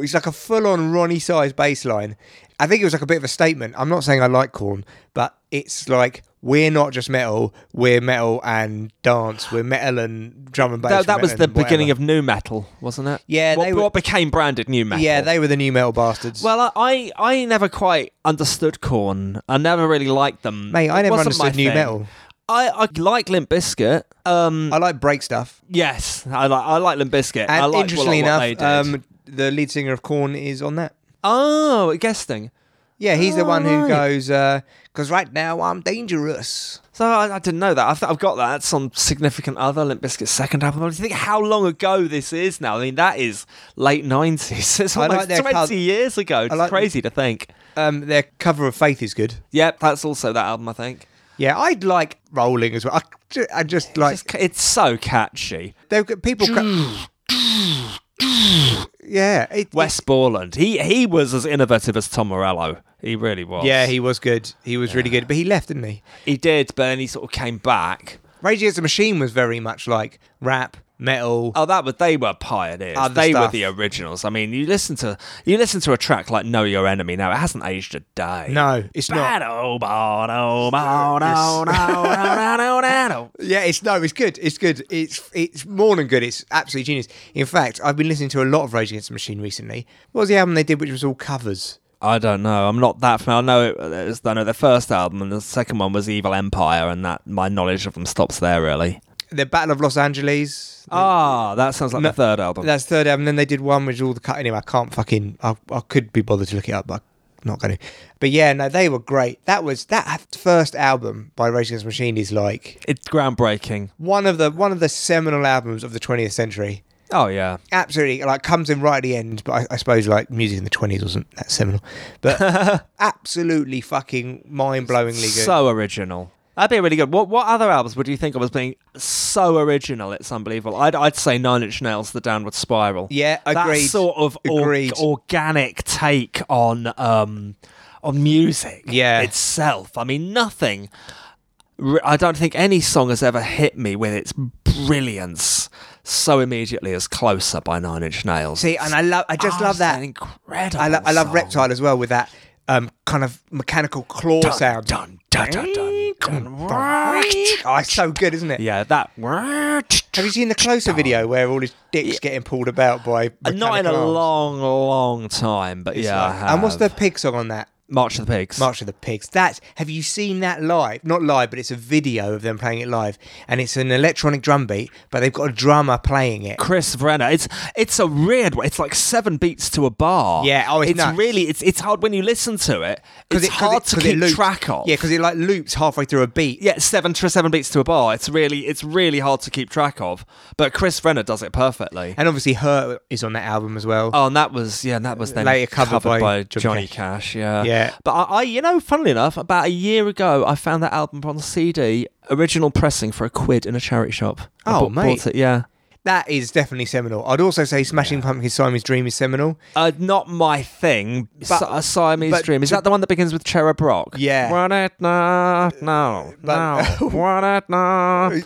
It's like a full-on Roni Size bass line. I think it was like a bit of a statement. I'm not saying I like Korn, but it's like we're not just metal. We're metal and dance. We're metal and drum and bass. That, that was the beginning of nu metal, wasn't it? Yeah, what, they were- what became branded nu metal. Yeah, they were the nu metal bastards. Well, I, I never quite understood Korn. I never really liked them. mate, I It never understood new thing. metal. I, I like Limp Bizkit. Um, I like break stuff. yes, I like I like Limp Bizkit. And I like interestingly what, what they enough, um, the lead singer of Korn is on that. oh, guesting. Yeah, he's the one who Alright. goes, because right now I'm dangerous. So I, I didn't know that. I've, I've got that. That's on significant other Limp Bizkit's second album. Do you think how long ago this is now? I mean, that is late nineties. <laughs> It's I like almost their twenty col- years ago. It's like- crazy to think. Um, their cover of Faith is good. Yep, that's also that album. I think. Yeah, I'd like Rolling as well. I, ju- I just like It's, just- it's so catchy. they've got people. Ca- yeah, it, Wes Borland. He he was as innovative as Tom Morello. He really was. Yeah, he was good. He was really good, but he left, didn't he? he did, but then he sort of came back. Rage Against the Machine was very much like rap, metal. Oh, that was they were pioneers. Other they were the originals. I mean, you listen to you listen to a track like "Know Your Enemy." Now, it hasn't aged a day. No, it's not. Yeah, it's no, it's good. It's good. It's it's more than good. It's absolutely genius. In fact, I've been listening to a lot of Rage Against the Machine recently. What was the album they did, which was all covers? I don't know. I'm not that familiar. I know it, it was, I know their first album, and the second one was Evil Empire, and that my knowledge of them stops there really. The Battle of Los Angeles. Ah, that sounds like No, the third album. That's the third album. Then they did one with all the cut. Anyway, I can't fucking. I, I could be bothered to look it up, but I'm not going to. But yeah, no, they were great. That was that first album by Rage Against the Machine is like It's groundbreaking. one of the one of the seminal albums of the 20th century. Oh yeah. Absolutely, like comes in right at the end. But I, I suppose like music in the 20s wasn't that seminal. But <laughs> absolutely fucking mind blowingly good. So original. That'd be really good. What what other albums would you think of as being so original? It's unbelievable. I'd I'd say Nine Inch Nails, The Downward Spiral. Yeah, agreed. That agreed. sort of or- organic take on um on music. Yeah. itself. I mean, nothing. I don't think any song has ever hit me with its brilliance so immediately as "Closer" by Nine Inch Nails. See, and I love. I just Oh, love that. incredible. I, lo- I love. Reptile as well with that um, kind of mechanical claw Dun, sound. dun, dun, dun, dun, dun. Oh, it's so good, isn't it? Yeah, that. Have you seen the closer video where all his dick's getting pulled about by? Uh, Not in a arms? long, long time, but It's yeah. like- and what's the pig song on that? March of the Pigs? March of the Pigs. That's have you seen that live? Not live, but it's a video of them playing it live, and it's an electronic drum beat, but they've got a drummer playing it. Chris Vrenna. It's it's a weird one. It's like seven beats to a bar. Yeah, oh, it's nuts. really it's it's hard when you listen to it. Because it's it- hard it- to keep loops. track of. Yeah, because it like loops halfway through a beat. yeah, seven to seven beats to a bar. It's really it's really hard to keep track of. But Chris Vrenna does it perfectly. And obviously, Hurt is on that album as well. Oh, and that was yeah, and that was then Later covered by by, Johnny Johnny Cash. Cash. Yeah, Yeah. But I, I, you know, funnily enough, about a year ago, I found that album on CD, original pressing for a quid in a charity shop. I Oh, bought- mate. bought it, yeah. That is definitely seminal. I'd also say Smashing Pumpkins' Siamese Dream is seminal. Uh, not my thing. But- Si- a Siamese but Dream. Is that the one that begins with Cherub Rock? Yeah. Want it no, no, But- no. Want it no.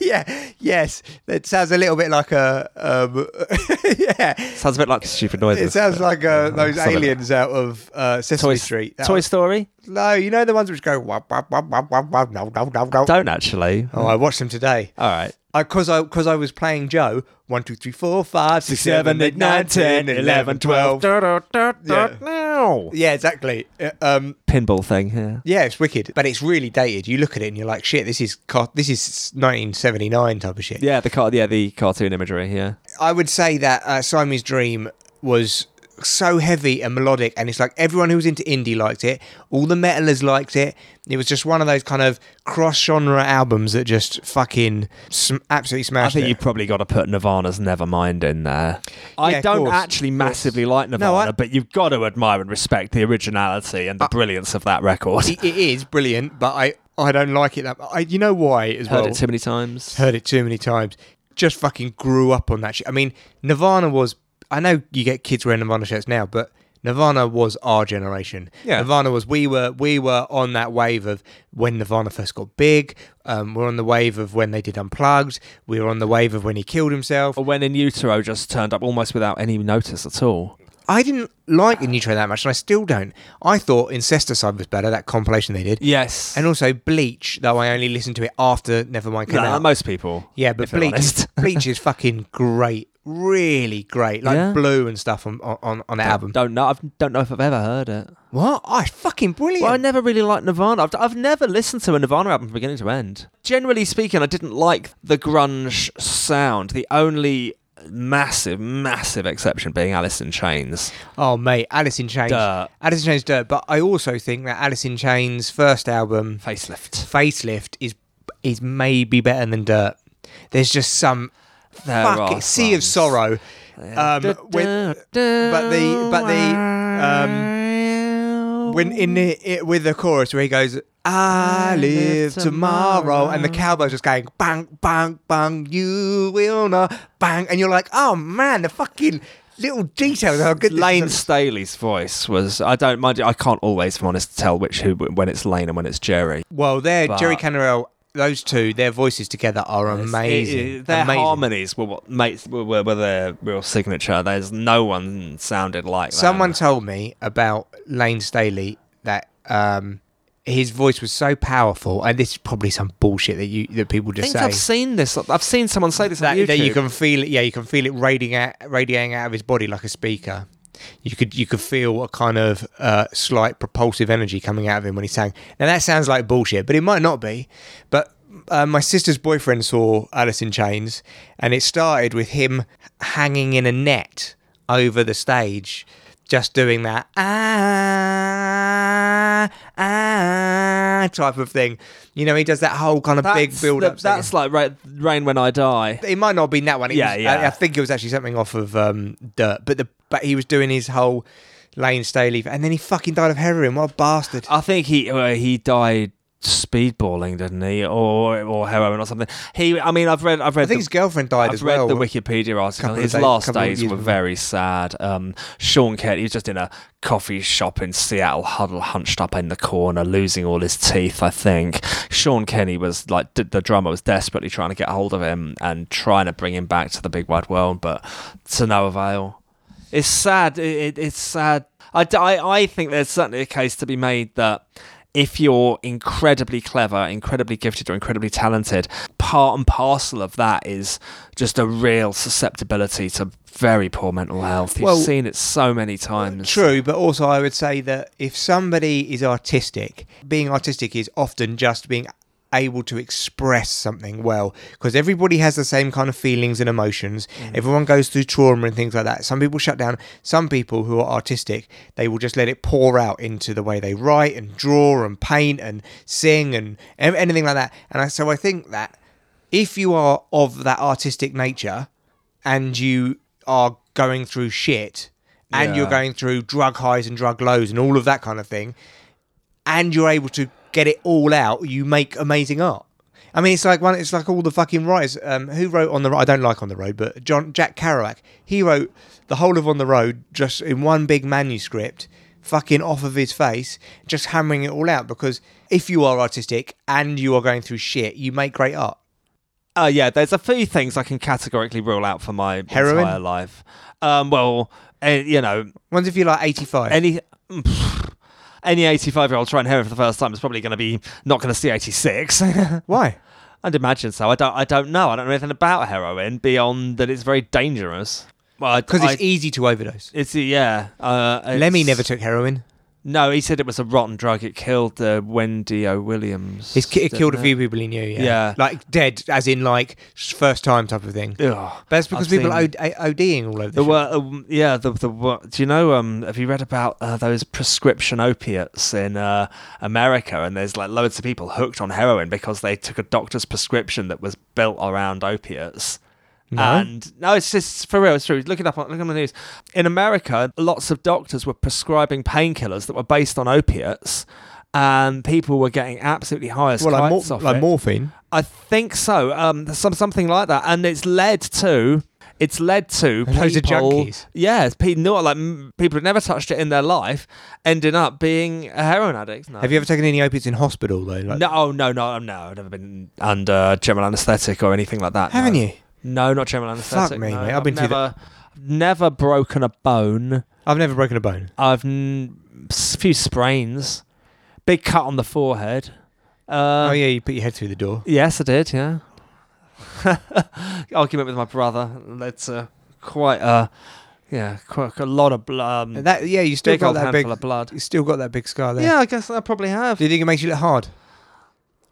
yeah, yes. It sounds a little bit like a. Um, <laughs> yeah. Sounds a bit like stupid noises. It sounds like uh, those aliens out of uh, Sesame Toy, Street. That Toy was- Story? No, you know the ones which go. Wah, wah, wah, wah, wah, wah, no, no, no, no. Don't actually. Oh, I watched them today. All right. Because I, because I was playing Joe. One, two, three, four, five, six, seven, eight, nine, ten, eleven, twelve. No. Yeah, exactly. Uh, Um, Pinball thing, yeah. yeah, it's wicked, but it's really dated. You look at it and you're like, shit, this is car- this is 1979 type of shit. Yeah, the car- yeah, the cartoon imagery, yeah. I would say that uh, Siamese Dream was so heavy and melodic, and it's like everyone who was into indie liked it. All the metalers liked it. It was just one of those kind of cross-genre albums that just fucking sm- absolutely smashed. I think it. you've probably got to put Nirvana's Nevermind in there. I Yeah, don't course, actually massively like Nirvana, No, I- but you've got to admire and respect the originality and the brilliance of that record. It- it is brilliant, but I I don't like it that. I you know why as Heard well. it too many times. Heard it too many times. Just fucking grew up on that shit. I mean, Nirvana was. I know you get kids wearing Nirvana shirts now, but Nirvana was our generation. Yeah. Nirvana was we were we were on that wave of when Nirvana first got big. Um, we're on the wave of when they did Unplugged. We were on the wave of when he killed himself. Or when In Utero just turned up almost without any notice at all. I didn't like In Utero that much, and I still don't. I thought Incesticide was better. That compilation they did. Yes. And also Bleach, though I only listened to it after Nevermind came no, out. most people. Yeah, but Bleach. <laughs> Bleach is fucking great, really great, like Yeah? Blue and stuff on on on the album. Don't know. I don't know if I've ever heard it. What? Oh, it's fucking brilliant. Well, I never really liked Nirvana. I've, I've never listened to a Nirvana album from beginning to end. Generally speaking, I didn't like the grunge sound. The only massive, massive exception being Alice in Chains. oh, mate, Alice in Chains. Dirt. Alice in Chains, dirt. But I also think that Alice in Chains' first album, Facelift. Facelift, is is maybe better than Dirt. There's just some There fucking sea of sorrow. Um, when, but the but the um, when in the it, with the chorus where he goes, "I live tomorrow," and the cowboy's just going bang bang bang, you will not bang, and you're like, "Oh man, the fucking little details how good Lane is." Staley's voice was. I don't mind. I can't always, if I'm honest, tell which who when it's Lane and when it's Jerry. Well, there, Jerry Cantrell those two, their voices together are amazing. It- it- their amazing. harmonies were what makes were, were, were their real signature. There's no one sounded like that. Someone told me about Lane Staley that um, his voice was so powerful, and this is probably some bullshit that you that people I just think say. I've seen this. I've seen someone say this that, that you can feel it. Yeah, you can feel it radiating out, radiating out of his body like a speaker. You could you could feel a kind of uh, slight propulsive energy coming out of him when he sang. Now that sounds like bullshit, but it might not be. But uh, my sister's boyfriend saw Alice in Chains, and it started with him hanging in a net over the stage, just doing that ah ah type of thing. You know, he does that whole kind of big That's build the- up. That's like right, Rain When I Die. It might not have been that one. It Yeah, was- yeah. I, I think it was actually something off of um, Dirt, but the but he was doing his whole Lane Staley, and then he fucking died of heroin. What a bastard! I think he uh, he died speedballing, didn't he, or or heroin or something. He, I mean, I've read, I've read. I think the- his girlfriend died I've as read well. the Wikipedia article. His days- last days were very sad. Um, Sean Kinney, he was just in a coffee shop in Seattle, huddled, hunched up in the corner, losing all his teeth. I think Sean Kinney was like d- the drummer was desperately trying to get hold of him and trying to bring him back to the big wide world, but to no avail. It's sad. It, it, it's sad. I I think there's certainly a case to be made that if you're incredibly clever, incredibly gifted, or incredibly talented, part and parcel of that is just a real susceptibility to very poor mental health. You've Well, seen it so many times. True, but also I would say that if somebody is artistic, being artistic is often just being able to express something well because everybody has the same kind of feelings and emotions. Mm. Everyone goes through trauma and things like that. Some people shut down. Some people who are artistic they will just let it pour out into the way they write and draw and paint and sing and anything like that. And I, so i think that if you are of that artistic nature and you are going through shit and you're going through drug highs and drug lows and all of that kind of thing and you're able to get it all out you make amazing art I mean, it's like one. It's like all the fucking writers. Um, who wrote on the? I don't like on the road, but John Jack Kerouac. He wrote the whole of on the road just in one big manuscript, fucking off of his face, just hammering it all out. Because if you are artistic and you are going through shit, you make great art. Uh, yeah, there's a few things I can categorically rule out for my Heroin? entire life. Um, well, uh, you know, Ones if you're like 85. any any 85 year old trying heroin for the first time is probably going to be not going to see 86. <laughs> Why? I'd imagine so. I don't. I don't know. I don't know anything about heroin beyond that it's very dangerous. Well, Because I- it's easy to overdose. it's yeah. Uh, Lemmy never took heroin. No, he said it was a rotten drug. It killed uh, Wendy O. Williams. It's, it killed a few people he knew. Yeah. Yeah. Like dead, as in like first time type of thing. Ugh. But that's because I've people seen- OD, ODing all over the shop. were, um, yeah, the the what, do you know? Um, have you read about uh, those prescription opiates in uh, America? And there's like loads of people hooked on heroin because they took a doctor's prescription that was built around opiates. No? And no, it's just for real. It's true. Look it up. on Look on the news. In America, lots of doctors were prescribing painkillers that were based on opiates, and people were getting absolutely high as well, like, mor- off like it. morphine. I think so. Um, some something like that, and it's led to it's led to Loads of people, junkies. Yeah, it's pe- not like people who never touched it in their life ending up being a heroin addict. No. Have you ever taken any opiates in hospital though? Like, No, oh, no, no, no. I've never been under general anaesthetic or anything like that. Haven't no. you? No, not general anaesthetic. me, no. mate. I've been through never, never broken a bone. I've never broken a bone. I've n- s- few sprains, big cut on the forehead. Uh, oh yeah, you put your head through the door. Yes, I did. Yeah. <laughs> Argument with my brother led to quite a, yeah, quite a lot of blood. Um, that yeah, you still got that big. of blood. You still got that big scar there. Yeah, I guess I probably have. Do you think it makes you look hard?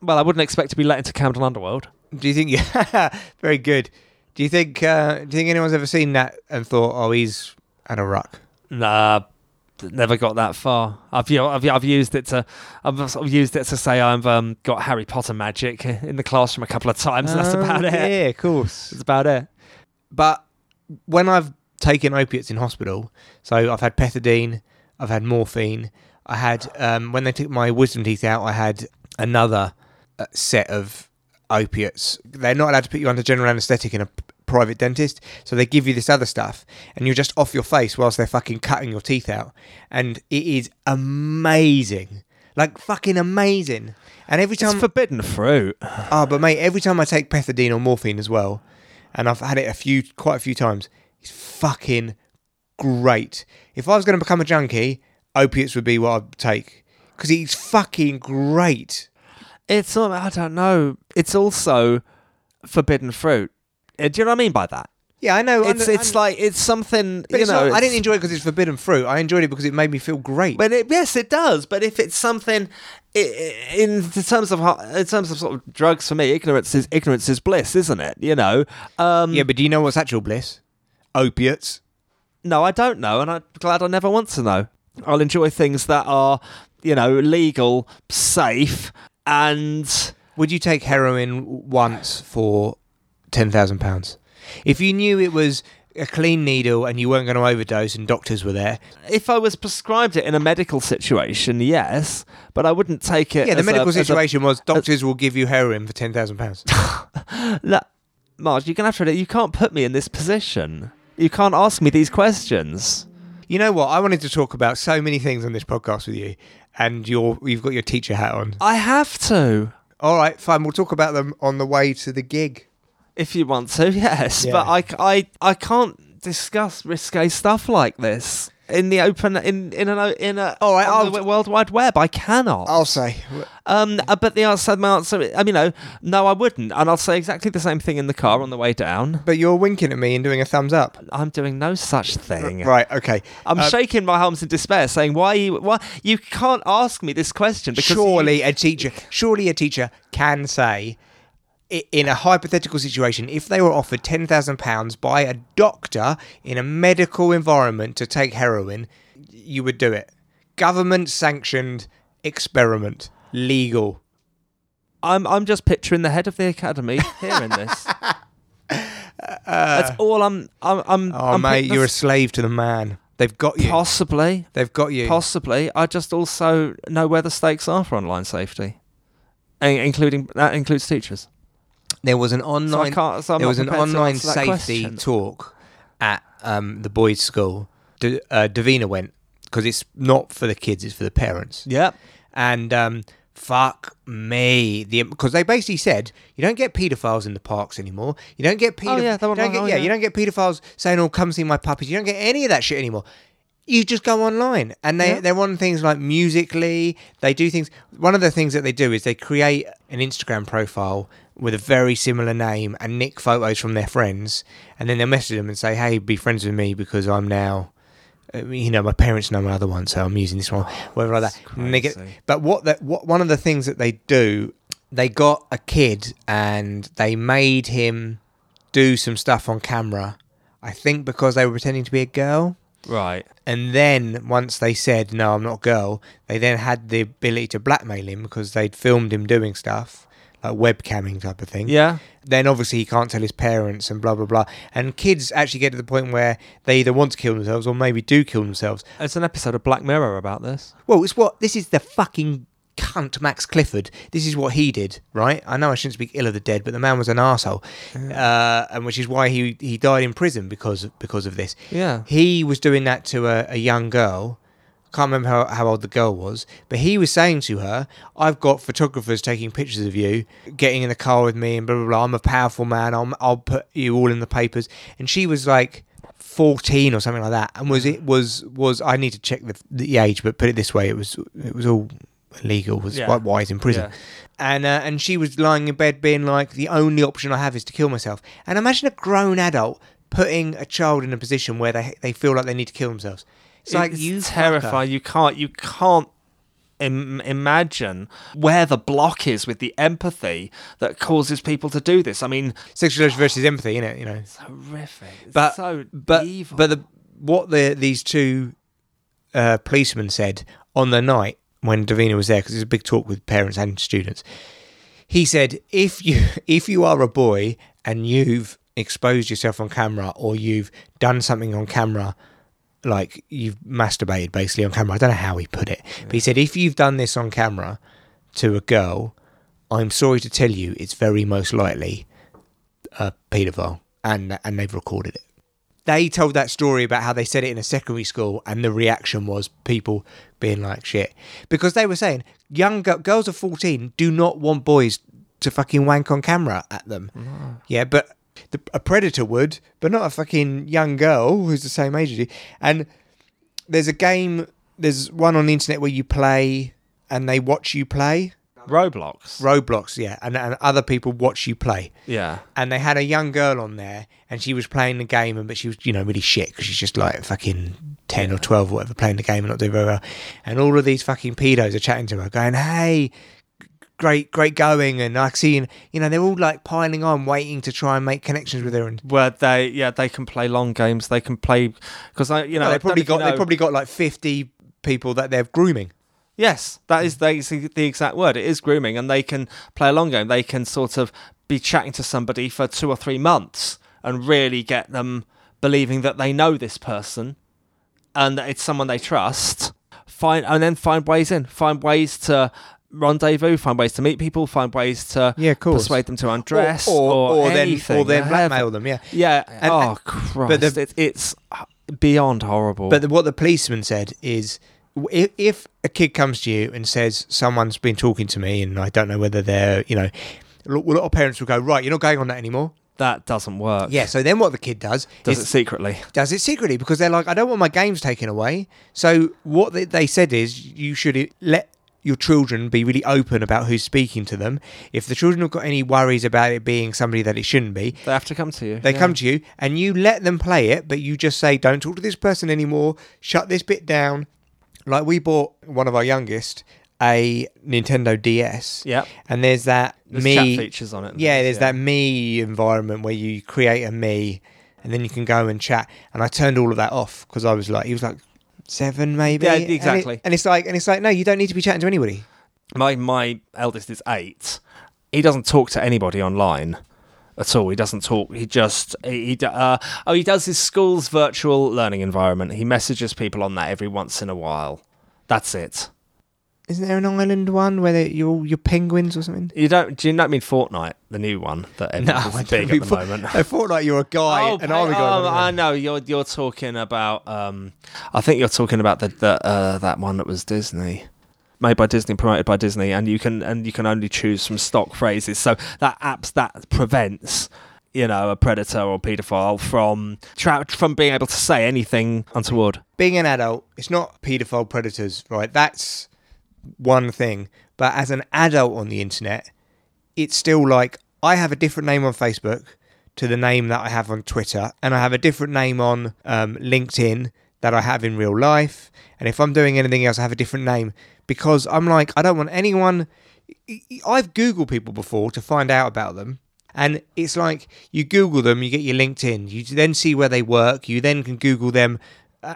Well, I wouldn't expect to be let into Camden Underworld. Do you think? <laughs> Yeah, very good. Do you think? Uh, do you think anyone's ever seen that and thought, oh, he's had a ruck? Nah, never got that far. I've I've, I've used it to I've sort of used it to say I've um, got Harry Potter magic in the classroom a couple of times. and that's Oh, about it. Yeah, of course. <laughs> That's about it. But when I've taken opiates in hospital, so I've had pethidine, I've had morphine, I had um, when they took my wisdom teeth out, I had another uh, set of opiates. They're not allowed to put you under general anaesthetic in a private dentist, so they give you this other stuff, and you're just off your face whilst they're fucking cutting your teeth out, and it is amazing like fucking amazing. And every It's time, forbidden fruit. oh, <sighs> but mate, every time I take pethidine or morphine as well, and I've had it a few, quite a few times, it's fucking great. If I was going to become a junkie, opiates would be what I'd take because it's fucking great. It's all, I don't know. It's also forbidden fruit. Uh, Do you know what I mean by that? Yeah, I know. It's I, it's I, like it's something but you it's know. not, I didn't enjoy it because it's forbidden fruit. I enjoyed it because it made me feel great. But it, yes, it does. But if it's something i- i- in terms of ho- in terms of sort of drugs for me, ignorance is ignorance is bliss, isn't it? You know. Um, yeah, but do you know what's actual bliss? Opiates. No, I don't know, and I'm glad I never want to know. I'll enjoy things that are, you know, legal, safe, and Would you take heroin once for ten thousand pounds? If you knew it was a clean needle and you weren't going to overdose and doctors were there, if I was prescribed it in a medical situation, yes, but I wouldn't take it. yeah, the a- medical a- situation was doctors will give you heroin for ten thousand pounds. <laughs> Look, Marge, you're gonna have to. You can't put me in this position. You can't ask me these questions. You know what? I wanted to talk about so many things on this podcast with you, and you're you've got your teacher hat on. I have to. All right, fine. We'll talk about them on the way to the gig. If you want to, <laughs> yes. Yeah. But I, I, I can't discuss risque stuff like this in the open in in an in a All right, on the World Wide Web. I cannot. I'll say. Um, uh, but the answer, my answer, I mean, you know, no, I wouldn't, and I'll say exactly the same thing in the car on the way down. But you're winking at me and doing a thumbs up. I'm doing no such thing. Right. Okay. I'm Uh, shaking my arms in despair, saying, "Why you? Why you can't ask me this question?" Because you- surely a teacher surely a teacher can say in a hypothetical situation if they were offered 10,000 pounds by a doctor in a medical environment to take heroin you would do it government sanctioned experiment legal I'm I'm just picturing the head of the academy hearing <laughs> this. That's all I'm. I'm. I'm oh I'm mate you're a slave to the man they've got you possibly, they've got you possibly. I just also know where the stakes are for online safety, in- including that includes teachers. There was an online can't. So there was an online safety question. talk at um, the boys' school. D- uh, Davina went because it's not for the kids; it's for the parents. Yeah, And um, fuck me, the because they basically said you don't get paedophiles in the parks anymore. You don't get pedoph- Oh, yeah, they were you don't get, oh, yeah, yeah. you don't get paedophiles saying, "Oh, come see my puppies." You don't get any of that shit anymore. You just go online, and they Yeah. they're on things like Musical.ly. They do things. One of the things that they do is they create an Instagram profile with a very similar name and nick photos from their friends, and then they message them and say, "Hey, be friends with me because I'm now." uh, You know, my parents know my other one, so I'm using this one, whatever like that. And they get, but what that what one of the things that they do, they got a kid and they made him do some stuff on camera. I think because they were pretending to be a girl. Right. And then once they said no, I'm not a girl, they then had the ability to blackmail him because they'd filmed him doing stuff like webcamming type of thing. Yeah. Then obviously he can't tell his parents and blah blah blah. And kids actually get to the point where they either want to kill themselves or maybe do kill themselves. It's an episode of Black Mirror about this. Well, it's what this is the fucking cunt Max Clifford. This is what he did, right? I know I shouldn't speak ill of the dead, but the man was an asshole, uh, and which is why he he died in prison because of, because of this. Yeah. He was doing that to a, a young girl. Can't remember how, how old the girl was, but he was saying to her, "I've got photographers taking pictures of you, getting in the car with me, and blah blah blah. I'm a powerful man. I'm, I'll put you all in the papers." And she was like, 14 or something like that and was it was was I need to check the, the age but put it this way it was it was all illegal was Yeah. why he's in prison Yeah. and uh, and she was lying in bed being like the only option I have is to kill myself and imagine a grown adult putting a child in a position where they they feel like they need to kill themselves it's like you fucker. terrify. You can't. You can't. Im- imagine where the block is with the empathy that causes people to do this. I mean, sexual urge versus empathy innit you know it's horrific. It's but so but evil. but the what the these two uh, policemen said on the night when Davina was there because there's a big talk with parents and students. He said, if you <laughs> if you are a boy and you've exposed yourself on camera or you've done something on camera like you've masturbated basically on camera. I don't know how he put it, but he said if you've done this on camera to a girl, I'm sorry to tell you, it's very most likely a paedophile, and and they've recorded it. they told that story about how they said it in a secondary school, and the reaction was people being like shit because they were saying young gi- girls of fourteen do not want boys to fucking wank on camera at them. Yeah, but the, a predator would, but not a fucking young girl who's the same age as you. And there's a game. There's one on the internet where you play and they watch you play. Roblox. Roblox, yeah, and, and other people watch you play. yeah. And they had a young girl on there, and she was playing the game, and but she was, you know, really shit because she's just like fucking ten or twelve or whatever, playing the game and not doing very well. And all of these fucking pedos are chatting to her, going, "Hey, great, great going," and I see, you know, they're all like piling on, waiting to try and make connections with her. And Where they, yeah, they can play long games. They can play because I, you know, well, they probably know if you got they probably got like fifty people that they're grooming. Yes, that is the, the exact word. It is grooming, and they can play a long game. They can sort of be chatting to somebody for two or three months and really get them believing that they know this person and that it's someone they trust. Find and then find ways in, find ways to rendezvous, find ways to meet people, find ways to Yeah, persuade them to undress or, or, or, then anything. or then blackmail them. Yeah, Yeah. And- oh Christ! the- it, it's beyond horrible. But the, what the policeman said is, if, if a kid comes to you and says someone's been talking to me and I don't know whether they're, you know, a lot of parents will go, right, you're not going on that anymore. that doesn't work. Yeah. So then what the kid does, Does it secretly? does it secretly because they're like, I don't want my games taken away. So what they, they said is, you should let your children be really open about who's speaking to them. If the children have got any worries about it being somebody that it shouldn't be, They have to come to you. they yeah. come to you and you let them play it, but you just say, don't talk to this person anymore. Shut this bit down. Like we bought one of our youngest a Nintendo DS. Yep. And there's that There's me chat features on it Yeah, there's yeah. that me environment where you create a me and then you can go and chat. And I turned all of that off because I was like, he was like seven maybe. Yeah, And it- exactly. And, it's like, and it's like, no, you don't need to be chatting to anybody. my my eldest is eight. He doesn't talk to anybody online at all. He doesn't talk. He just he he uh, oh he does his school's virtual learning environment. He messages people on that every once in a while. That's it. Isn't there an island one where they- you're all penguins or something? You don't do you not mean Fortnite, the new one that everyone's big at the mean- moment? I thought like you're a guy, Oh, an pa- army guy. oh, I know you're you're talking about. Um, I think you're talking about the, the uh, that one that was Disney, made by Disney, promoted by Disney, and you can and you can only choose from stock phrases. So that apps that prevents you know a predator or paedophile from tra- from being able to say anything untoward. being an adult, it's not paedophile predators, right? That's one thing. But as an adult on the internet, it's still like I have a different name on Facebook to the name that I have on Twitter, and I have a different name on um, LinkedIn that I have in real life. And if I'm doing anything else, I have a different name because I'm like, I don't want anyone. I've Googled people before to find out about them. And it's like you Google them, you get your LinkedIn, you then see where they work, you then can Google them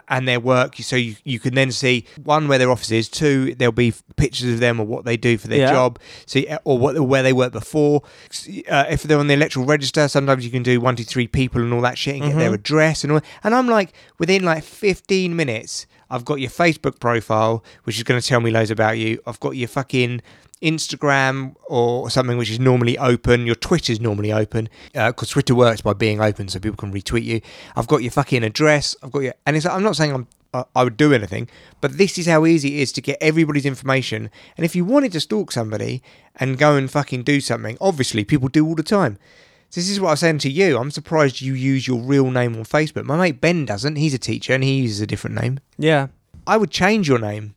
and their work, so you, you can then see one where their office is, two there'll be pictures of them or what they do for their Yeah. job, see or what where they worked before. Uh, if they're on the electoral register, sometimes you can do one, two, three people and all that shit and get their address and all. And I'm like, within like 15 minutes, I've got your Facebook profile, which is going to tell me loads about you. I've got your fucking Instagram or something which is normally open. Your Twitter is normally open uh, because Twitter works by being open, so people can retweet you. I've got your fucking address. I've got your, and it's. I'm not saying I'm. I I would do anything, but this is how easy it is to get everybody's information. And if you wanted to stalk somebody and go and fucking do something, obviously people do all the time. So this is what I was saying to you. I'm surprised you use your real name on Facebook. My mate Ben doesn't. He's a teacher and he uses a different name. Yeah, I would change your name.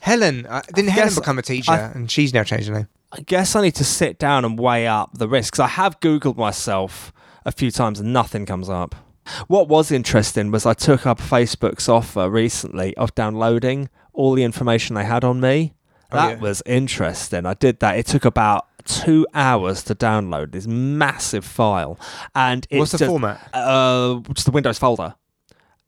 Helen, uh, didn't Helen guess become a teacher I- and she's now changed her name? I guess I need to sit down and weigh up the risks. I have Googled myself a few times and nothing comes up. What was interesting was I took up Facebook's offer recently of downloading all the information they had on me. Oh, That yeah. was interesting. I did that. It took about two hours to download this massive file. And it's What's the just, format? Uh, just the Windows folder.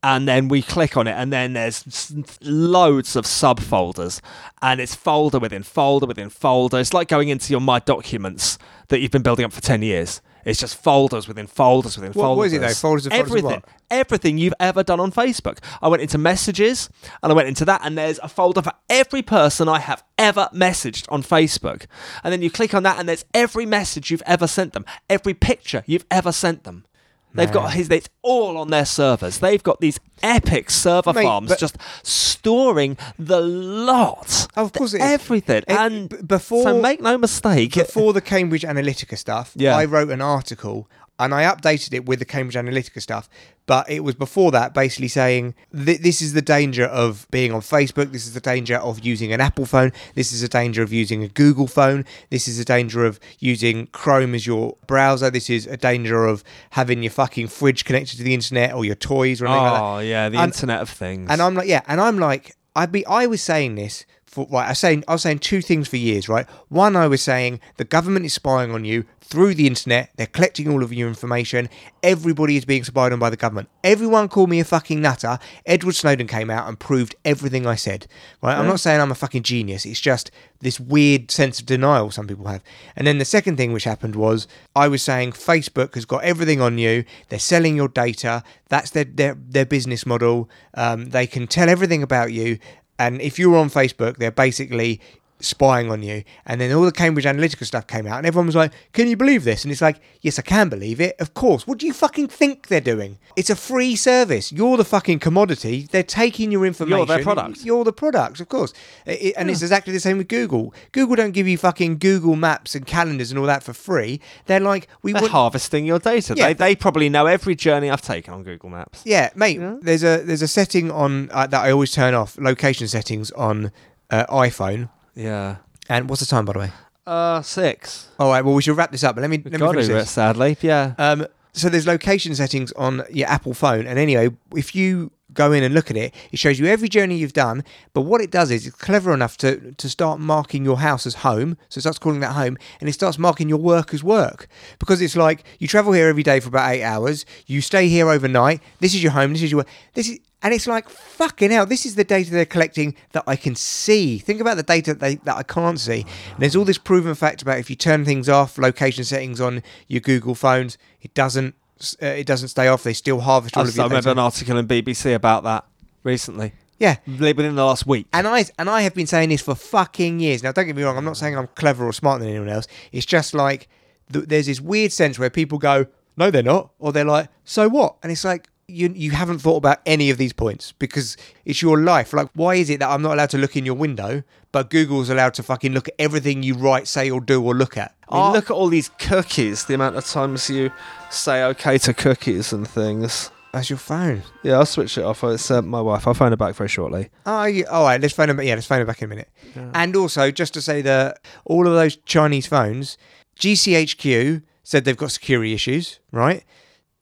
And then we click on it, and then there's loads of subfolders, and it's folder within folder within folder. It's like going into your My Documents that you've been building up for 10 years. It's just folders within folders within What- folders. what is it though? Folders and folders of Everything. what? Everything you've ever done on Facebook. I went into messages and I went into that, and there's a folder for every person I have ever messaged on Facebook. And then you click on that, and there's every message you've ever sent them, every picture you've ever sent them. They've got his. It's all on their servers. They've got these epic server Mate, farms just storing the lot. Of course everything. It- and before- so make no mistake. before the Cambridge Analytica stuff, Yeah. I wrote an article and I updated it with the Cambridge Analytica stuff. But it was before that, basically saying th- this is the danger of being on Facebook. This is the danger of using an Apple phone. This is the danger of using a Google phone. This is the danger of using Chrome as your browser. This is a danger of having your fucking fridge connected to the internet or your toys or anything like that. oh yeah, the And- Internet of Things. And I'm like, yeah, and I'm like, I'd be, I was saying this for right. I was saying, I was saying two things for years, right? One, I was saying the government is spying on you through the internet. They're collecting all of your information. Everybody is being spied on by the government. Everyone called me a fucking nutter. Edward Snowden came out and proved everything I said. Right? I'm not saying I'm a fucking genius. It's just this weird sense of denial some people have. And then the second thing which happened was I was saying Facebook has got everything on you. They're selling your data. That's their their, their business model. Um, they can tell everything about you. And if you're on Facebook, they're basically spying on you. And then all the Cambridge Analytica stuff came out, and everyone was like, Can you believe this? And it's like, Yes, I can believe it. Of course. What do you fucking think they're doing? It's a free service. You're the fucking commodity. They're taking your information. You're their product. You're the product, of course. It- and it's exactly the same with Google. Google don't give you fucking Google Maps and calendars and all that for free. They're like, We They're want. harvesting your data. Yeah. They, they probably know every journey I've taken on Google Maps. Yeah, mate. There's a there's a setting on uh, that I always turn off. Location settings on uh, iPhone. Yeah. And what's the time, by the way? Uh, six. All right. Well, we should wrap this up. But let me let me Got finish to, this. sadly. Yeah. Um, so there's location settings on your Apple phone, and anyway, if you go in and look at it, it shows you every journey you've done. But what it does is it's clever enough to to start marking your house as home. So it starts calling that home, and it starts marking your work as work because it's like you travel here every day for about eight hours. You stay here overnight. This is your home. This is your. This is. And it's like fucking hell. This is the data they're collecting that I can see. Think about the data they, that I can't see. And there's all this proven fact about if you turn things off, location settings on your Google phones, it doesn't. Uh, it doesn't stay off. They still harvest all I of your I remember data. an article in BBC about that recently. Yeah. Within the last week. And I and I have been saying this for fucking years. Now, don't get me wrong. I'm not saying I'm clever or smarter than anyone else. It's just like th- there's this weird sense where people go, "No, they're not," or they're like, "So what?" And it's like you you haven't thought about any of these points because it's your life. Like, why is it that I'm not allowed to look in your window, but Google's allowed to fucking look at everything you write, say, or do, or look at? I mean, look at all these cookies. The amount of times you say okay to cookies and things. that's your phone. Yeah, I'll switch it off. It's uh, my wife. I'll phone her back very shortly. Oh, yeah. all right. Let's phone them. Yeah, let's phone them back in a minute. And also, just to say that all of those Chinese phones, GCHQ said they've got security issues. Right?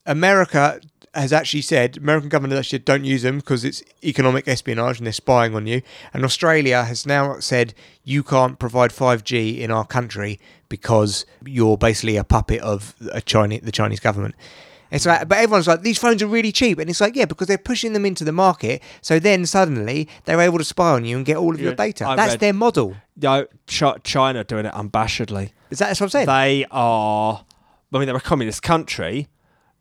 America has actually said American government has actually said don't use them because it's economic espionage and they're spying on you. And Australia has now said you can't provide 5G in our country because you're basically a puppet of a Chinese the Chinese government. It's like, but everyone's like, these phones are really cheap, and it's like, yeah, because they're pushing them into the market. So then suddenly they're able to spy on you and get all of your data. I That's read- their model. No, Ch- China doing it unabashedly. Is that what I'm saying? They are. I mean, they're a communist country,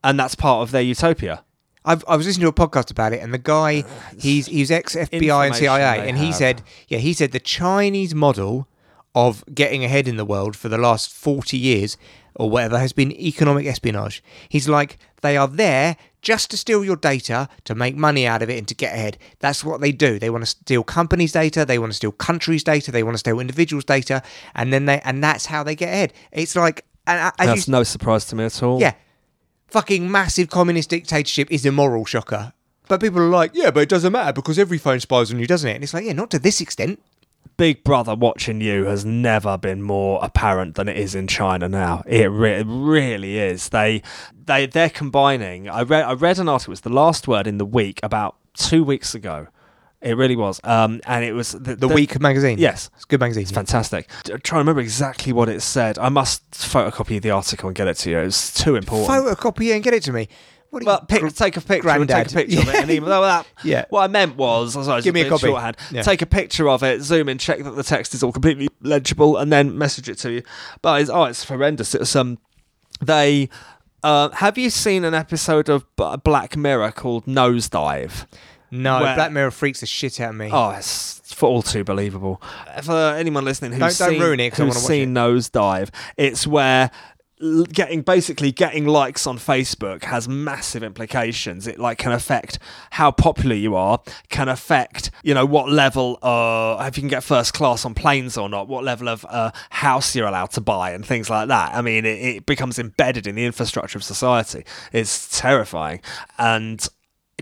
and that's part of their utopia. I've, I was listening to a podcast about it, and the guy, uh, he's he's ex FBI and CIA, and he have. said, yeah, he said the Chinese model of getting ahead in the world for the last forty years or whatever has been economic espionage. He's like, they are there just to steal your data to make money out of it and to get ahead. That's what they do. They want to steal companies' data, they want to steal countries' data, they want to steal individuals' data, and then they and that's how they get ahead. It's like, and uh, I- That's you, no surprise to me at all. yeah. Fucking massive communist dictatorship is immoral, shocker. But people are like, yeah, but it doesn't matter because every phone spies on you, doesn't it? And it's like, yeah, not to this extent. Big Brother watching you has never been more apparent than it is in China now. It, re- it really is. They they they're combining. I read I read an article. It was the last word in the week about two weeks ago. It really was. Um, and it was the, The, Week magazine. Yes. It's a good magazine. It's fantastic. D- trying to remember exactly what it said. I must photocopy the article and get it to you. It's too important. Photocopy it and get it to me. What Well, you- pic- gr- take a picture. Grandad. Take a picture of it and email that. <laughs> Yeah. What I meant was, I was Give me a copy. Shorthand. Yeah. Take a picture of it, zoom in, check that the text is all completely legible, and then message it to you. But it's, oh, it's horrendous. It's um, they. Uh, have you seen an episode of B- Black Mirror called Nosedive? No, where- Black Mirror freaks the shit out of me. Oh, it's for all too believable. For anyone listening who's Don't- don't seen, ruin it 'cause I who's wanna watch seen Nosedive, it's where l- getting basically getting likes on Facebook has massive implications. It like can affect how popular you are, can affect you know what level uh if you can get first class on planes or not, what level of uh, house you're allowed to buy and things like that. I mean, it, it becomes embedded in the infrastructure of society. It's terrifying and.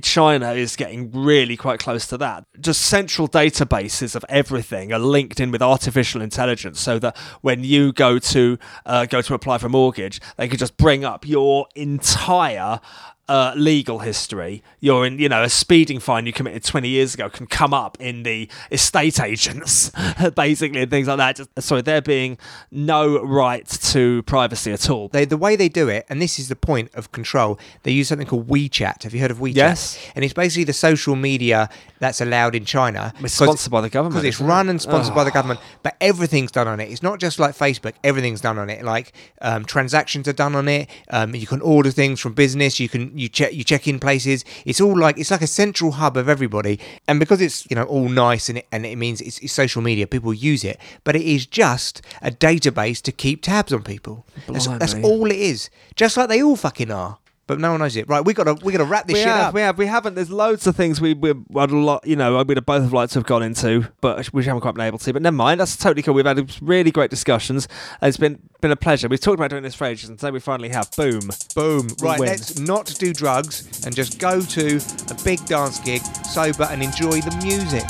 China is getting really quite close to that. Just central databases of everything are linked in with artificial intelligence, so that when you go to uh, go to apply for a mortgage, they can just bring up your entire uh, legal history. You're in, you know, a speeding fine you committed 20 years ago can come up in the estate agents, <laughs> basically, and things like that. Just, sorry, there being no right to privacy at all. They, the way they do it, and this is the point of control, they use something called WeChat. Have you heard of WeChat? Yes. And it's basically the social media that's allowed in China. It's sponsored by the government, Because it's run and sponsored by the government, but everything's done on it. It's not just like Facebook, everything's done on it. Like um, transactions are done on it. Um, you can order things from business. You can you check you check in places. It's all like it's like a central hub of everybody. And because it's you know all nice and it, and it means it's, it's social media, people use it. But it is just a database to keep tabs on people. That's, that's all it is. Just like they all fucking are. But no one knows it. Right, we gotta we gotta wrap this we shit have, up. we have, we haven't. There's loads of things we we would a lot, you know, we'd have both have liked to have gone into, but we haven't quite been able to. But never mind, that's totally cool. We've had really great discussions. It's been been a pleasure. We've talked about doing this for ages, and today we finally have. Boom. Boom. Right, win. let's not do drugs and just go to a big dance gig sober and enjoy the music.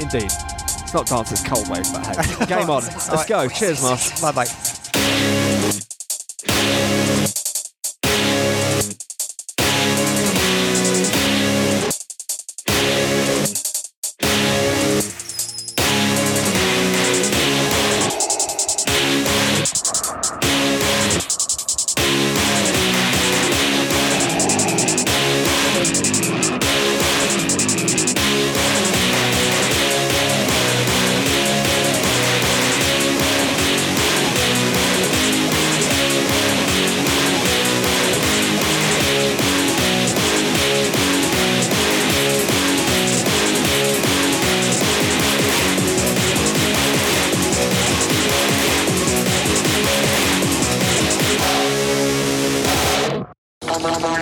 Indeed. It's not dance, it's cold wave, but hey. <laughs> Game on. Let's Alright. go. Cheers, Marsh. Bye bye. Bye-bye.